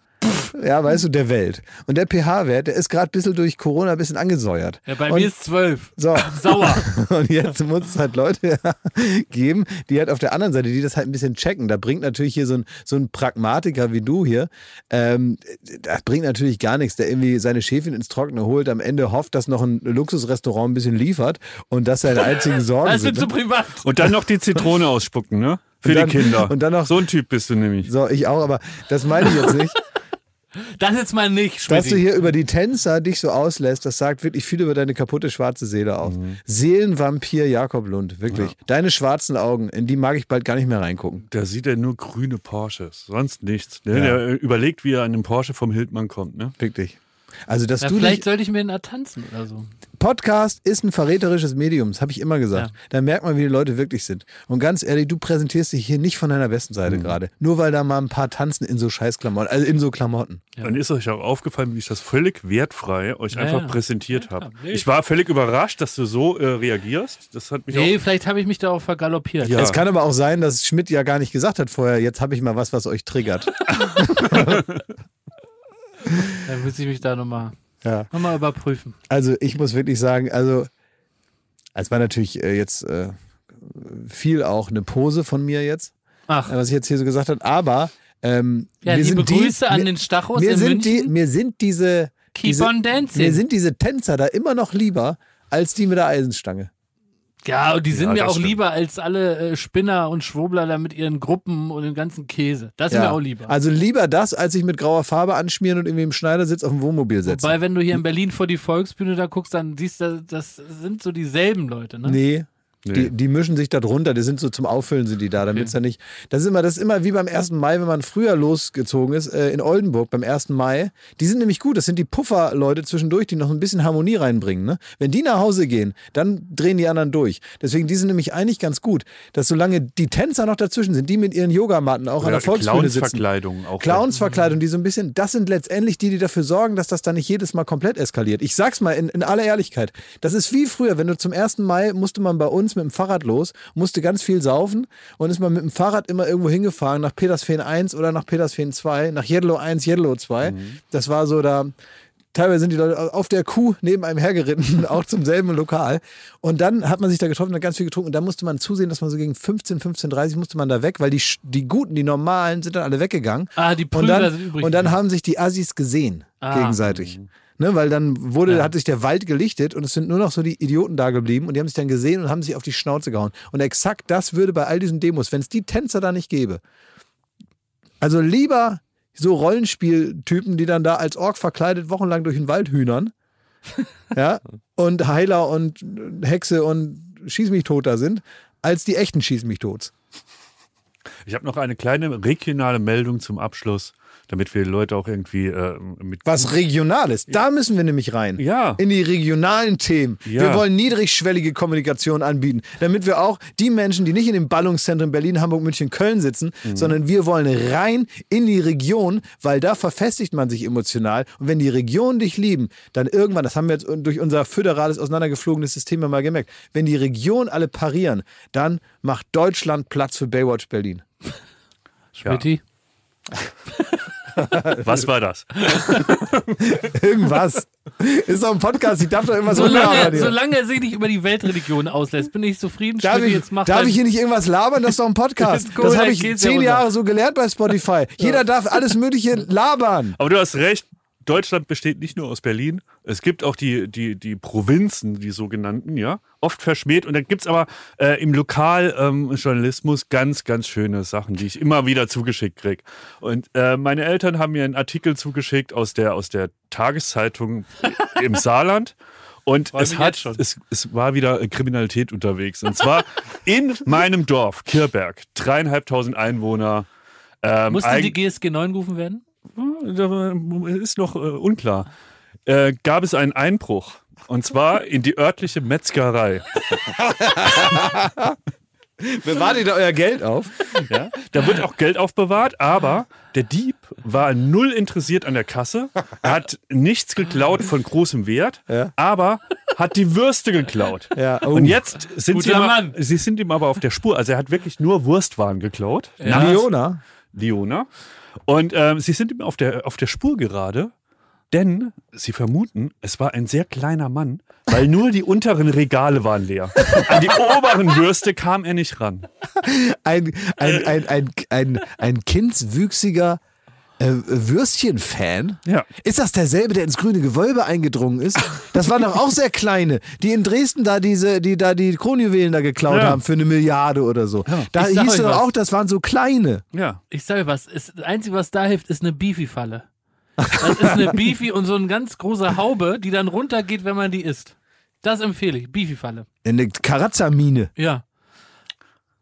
Ja, weißt du, der Welt. Und der pH-Wert, der ist gerade ein bisschen durch Corona ein bisschen angesäuert. ja, bei und, mir ist zwölf. so. Sauer. Und jetzt muss es halt Leute geben, die halt auf der anderen Seite, die das halt ein bisschen checken. Da bringt natürlich hier so ein, so ein Pragmatiker wie du hier, ähm, das bringt natürlich gar nichts, der irgendwie seine Schäfchen ins Trockene holt, am Ende hofft, dass noch ein Luxusrestaurant ein bisschen liefert und das seine einzigen Sorgen Das wird sind. zu ne? privat. Und dann noch die Zitrone ausspucken, ne? Für Und dann- die Kinder. und dann noch- so ein Typ bist du nämlich. So, ich auch, aber das meine ich jetzt nicht. Das jetzt mal nicht, Dass du hier über die Tänzer dich so auslässt, das sagt wirklich viel über deine kaputte schwarze Seele aus. Seelenvampir Jakob Lund, wirklich. Deine schwarzen Augen, in die mag ich bald gar nicht mehr reingucken. Da sieht er nur grüne Porsches, sonst nichts. Ne? Ja. Der äh, überlegt, wie er an einem Porsche vom Hildmann kommt. Ne? Wirklich. Also, dass Ja, du vielleicht sollte ich mir einen tanzen oder so. Podcast ist ein verräterisches Medium, das habe ich immer gesagt. Ja. Da merkt man, wie die Leute wirklich sind. Und ganz ehrlich, du präsentierst dich hier nicht von deiner besten Seite gerade. Nur weil da mal ein paar tanzen in so Scheißklamotten, also in so Klamotten. Dann ist euch auch aufgefallen, wie ich das völlig wertfrei euch Ja, einfach ja. präsentiert habe. nee. Ich war völlig überrascht, dass du so äh, reagierst. Das hat mich Nee, auch. vielleicht habe ich mich da auch vergaloppiert. Ja. Es kann aber auch sein, dass Schmidt ja gar nicht gesagt hat vorher, jetzt habe ich mal was, was euch triggert. Dann muss ich mich da nochmal ja. noch mal überprüfen. Also ich muss wirklich sagen, also es war natürlich äh, jetzt äh, viel auch eine Pose von mir jetzt, Ach, was ich jetzt hier so gesagt habe, aber ähm, ja, mir liebe sind die, Grüße an mir, den Stachus mir in sind die, München. mir sind diese, Keep diese on dancing. mir sind diese Tänzer da immer noch lieber als die mit der Eisenstange. Ja, und die sind Ja, mir auch stimmt. lieber als alle äh, Spinner und Schwurbler da mit ihren Gruppen und dem ganzen Käse. Das ist mir auch lieber. Also lieber das, als sich mit grauer Farbe anschmieren und irgendwie im Schneidersitz auf dem Wohnmobil setzen. Wobei, wenn du hier in Berlin vor die Volksbühne da guckst, dann siehst du, das sind so dieselben Leute, ne? Nee. Nee. Die, die mischen sich da drunter, die sind so zum Auffüllen sind die da, damit es ja nicht. Das ist immer, das ist immer wie beim 1. Mai, wenn man früher losgezogen ist, äh, in Oldenburg beim 1. Mai. Die sind nämlich gut, das sind die Pufferleute zwischendurch, die noch ein bisschen Harmonie reinbringen. Ne? Wenn die nach Hause gehen, dann drehen die anderen durch. Deswegen, die sind nämlich eigentlich ganz gut, dass solange die Tänzer noch dazwischen sind, die mit ihren Yogamatten auch an der Volksbühne sitzen. Clownsverkleidung auch. Clownsverkleidung, die so ein bisschen, das sind letztendlich die, die dafür sorgen, dass das dann nicht jedes Mal komplett eskaliert. Ich sag's mal in, in aller Ehrlichkeit. Das ist wie früher, wenn du zum 1. Mai musste man bei uns mit dem Fahrrad los, musste ganz viel saufen und ist man mit dem Fahrrad immer irgendwo hingefahren, nach Petersfehn 1 oder nach Petersfehn 2, nach Jedlow 1, Jedlow 2. Das war so da. Teilweise sind die Leute auf der Kuh neben einem hergeritten, auch zum selben Lokal. Und dann hat man sich da getroffen und hat ganz viel getrunken. Und dann musste man zusehen, dass man so gegen 15, 15.30 musste man da weg, weil die, die Guten, die Normalen sind dann alle weggegangen. Ah, die Und Prügler dann, sind übrig. und dann haben sich die Assis gesehen, Ah. gegenseitig. Ne, weil dann wurde, Ja. hat sich der Wald gelichtet und es sind nur noch so die Idioten da geblieben und die haben sich dann gesehen und haben sich auf die Schnauze gehauen. Und exakt das würde bei all diesen Demos, wenn es die Tänzer da nicht gäbe. Also lieber so Rollenspieltypen, die dann da als Ork verkleidet wochenlang durch den Wald hühnern. ja, und Heiler und Hexe und Schieß mich tot da sind, als die echten Schieß mich tot. Ich habe noch eine kleine regionale Meldung zum Abschluss, damit wir die Leute auch irgendwie äh, mit. Was Regionales, da müssen wir nämlich rein. Ja. In die regionalen Themen. Ja. Wir wollen niedrigschwellige Kommunikation anbieten, damit wir auch die Menschen, die nicht in den Ballungszentren Berlin, Hamburg, München, Köln sitzen, Mhm. sondern wir wollen rein in die Region, weil da verfestigt man sich emotional. Und wenn die Regionen dich lieben, dann irgendwann, das haben wir jetzt durch unser föderales, auseinandergeflogenes System ja mal gemerkt, wenn die Regionen alle parieren, dann macht Deutschland Platz für Baywatch Berlin. Schmidti? Was war das? Irgendwas. Ist doch ein Podcast, ich darf doch immer so labern Solange, hier. solange er sich nicht über die Weltreligionen auslässt, bin ich zufrieden. Darf ich, jetzt darf ich hier nicht irgendwas labern? Das ist doch ein Podcast. Cool, das habe ich zehn. Jahre so gelernt bei Spotify. Jeder darf alles Mögliche labern. Aber du hast recht. Deutschland besteht nicht nur aus Berlin. Es gibt auch die, die, die Provinzen, die sogenannten, ja. Oft verschmäht. Und dann gibt's aber äh, im Lokaljournalismus ganz, ganz schöne Sachen, die ich immer wieder zugeschickt krieg. Und äh, meine Eltern haben mir einen Artikel zugeschickt aus der, aus der Tageszeitung im Saarland. Und es, hat, es, es war wieder äh, Kriminalität unterwegs. Und zwar in meinem Dorf, Kirberg, dreieinhalbtausend Einwohner. Ähm, Musste eig- die GSG 9 gerufen werden? Da ist noch äh, unklar. Äh, gab es einen Einbruch. Und zwar in die örtliche Metzgerei. Bewahrt ihr da euer Geld auf? Ja? Da wird auch Geld aufbewahrt, aber der Dieb war null interessiert an der Kasse. Er hat nichts geklaut von großem Wert, Ja. aber hat die Würste geklaut. Ja, oh. Und jetzt sind sie, aber, sie sind ihm aber auf der Spur. Also er hat wirklich nur Wurstwaren geklaut. Ja. Nachts. Leona? Leona. Und ähm, sie sind ihm auf der, auf der Spur gerade, denn sie vermuten, es war ein sehr kleiner Mann, weil nur die unteren Regale waren leer. An die oberen Würste kam er nicht ran. Ein, ein, ein, ein, ein, ein kindswüchsiger äh, Würstchen-Fan? Ja. Ist das derselbe, der ins grüne Gewölbe eingedrungen ist? Das waren doch auch sehr kleine, die in Dresden da diese, die da die Kronjuwelen da geklaut Ja. haben für eine Milliarde oder so. Da Ich sag hieß euch es doch was. auch, das waren so kleine. Ja. Ich sage was, es, das Einzige, was da hilft, ist eine Beefy-Falle. Das ist eine Beefy und so eine ganz große Haube, die dann runtergeht, wenn man die isst. Das empfehle ich, Beefy-Falle. Eine Karazza-Mine. Ja.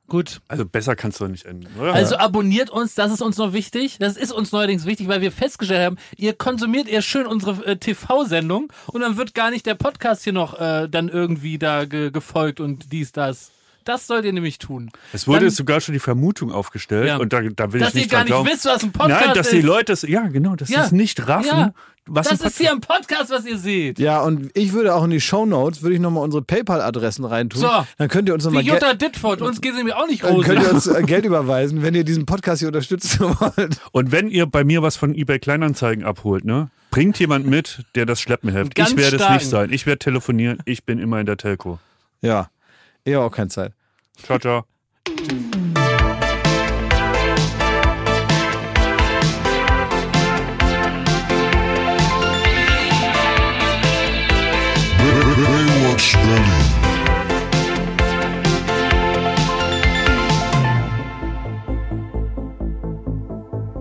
Gut. Also besser kannst du nicht enden, oder? Also abonniert uns, das ist uns noch wichtig. Das ist uns neuerdings wichtig, weil wir festgestellt haben, ihr konsumiert eher schön unsere äh, TV-Sendung und dann wird gar nicht der Podcast hier noch äh, dann irgendwie da ge gefolgt und dies, das. Das sollt ihr nämlich tun. es wurde Dann- sogar schon die Vermutung aufgestellt Ja. und da, da will Dass ich ihr nicht gar dran nicht glauben. wisst, was ein Podcast Nein, dass ist. die Leute ja genau, dass sie Ja. es nicht raffen, Ja. was das ist hier ein Podcast, was ihr seht. Ja, und ich würde auch in die Shownotes, würde ich nochmal unsere PayPal-Adressen reintun. So. Dann könnt ihr uns nochmal Geld, Jutta Ditford, uns geht es nämlich auch nicht dann könnt ihr uns äh, Geld überweisen, wenn ihr diesen Podcast hier unterstützen wollt. Und wenn ihr bei mir was von eBay Kleinanzeigen abholt, ne, bringt jemand mit, der das Schleppen hilft. Ganz Ich werde es nicht sein. Ich werde telefonieren. Ich bin immer in der Telco. Ja, ich habe auch keine Zeit. Ciao, ciao. Baywatch Berlin.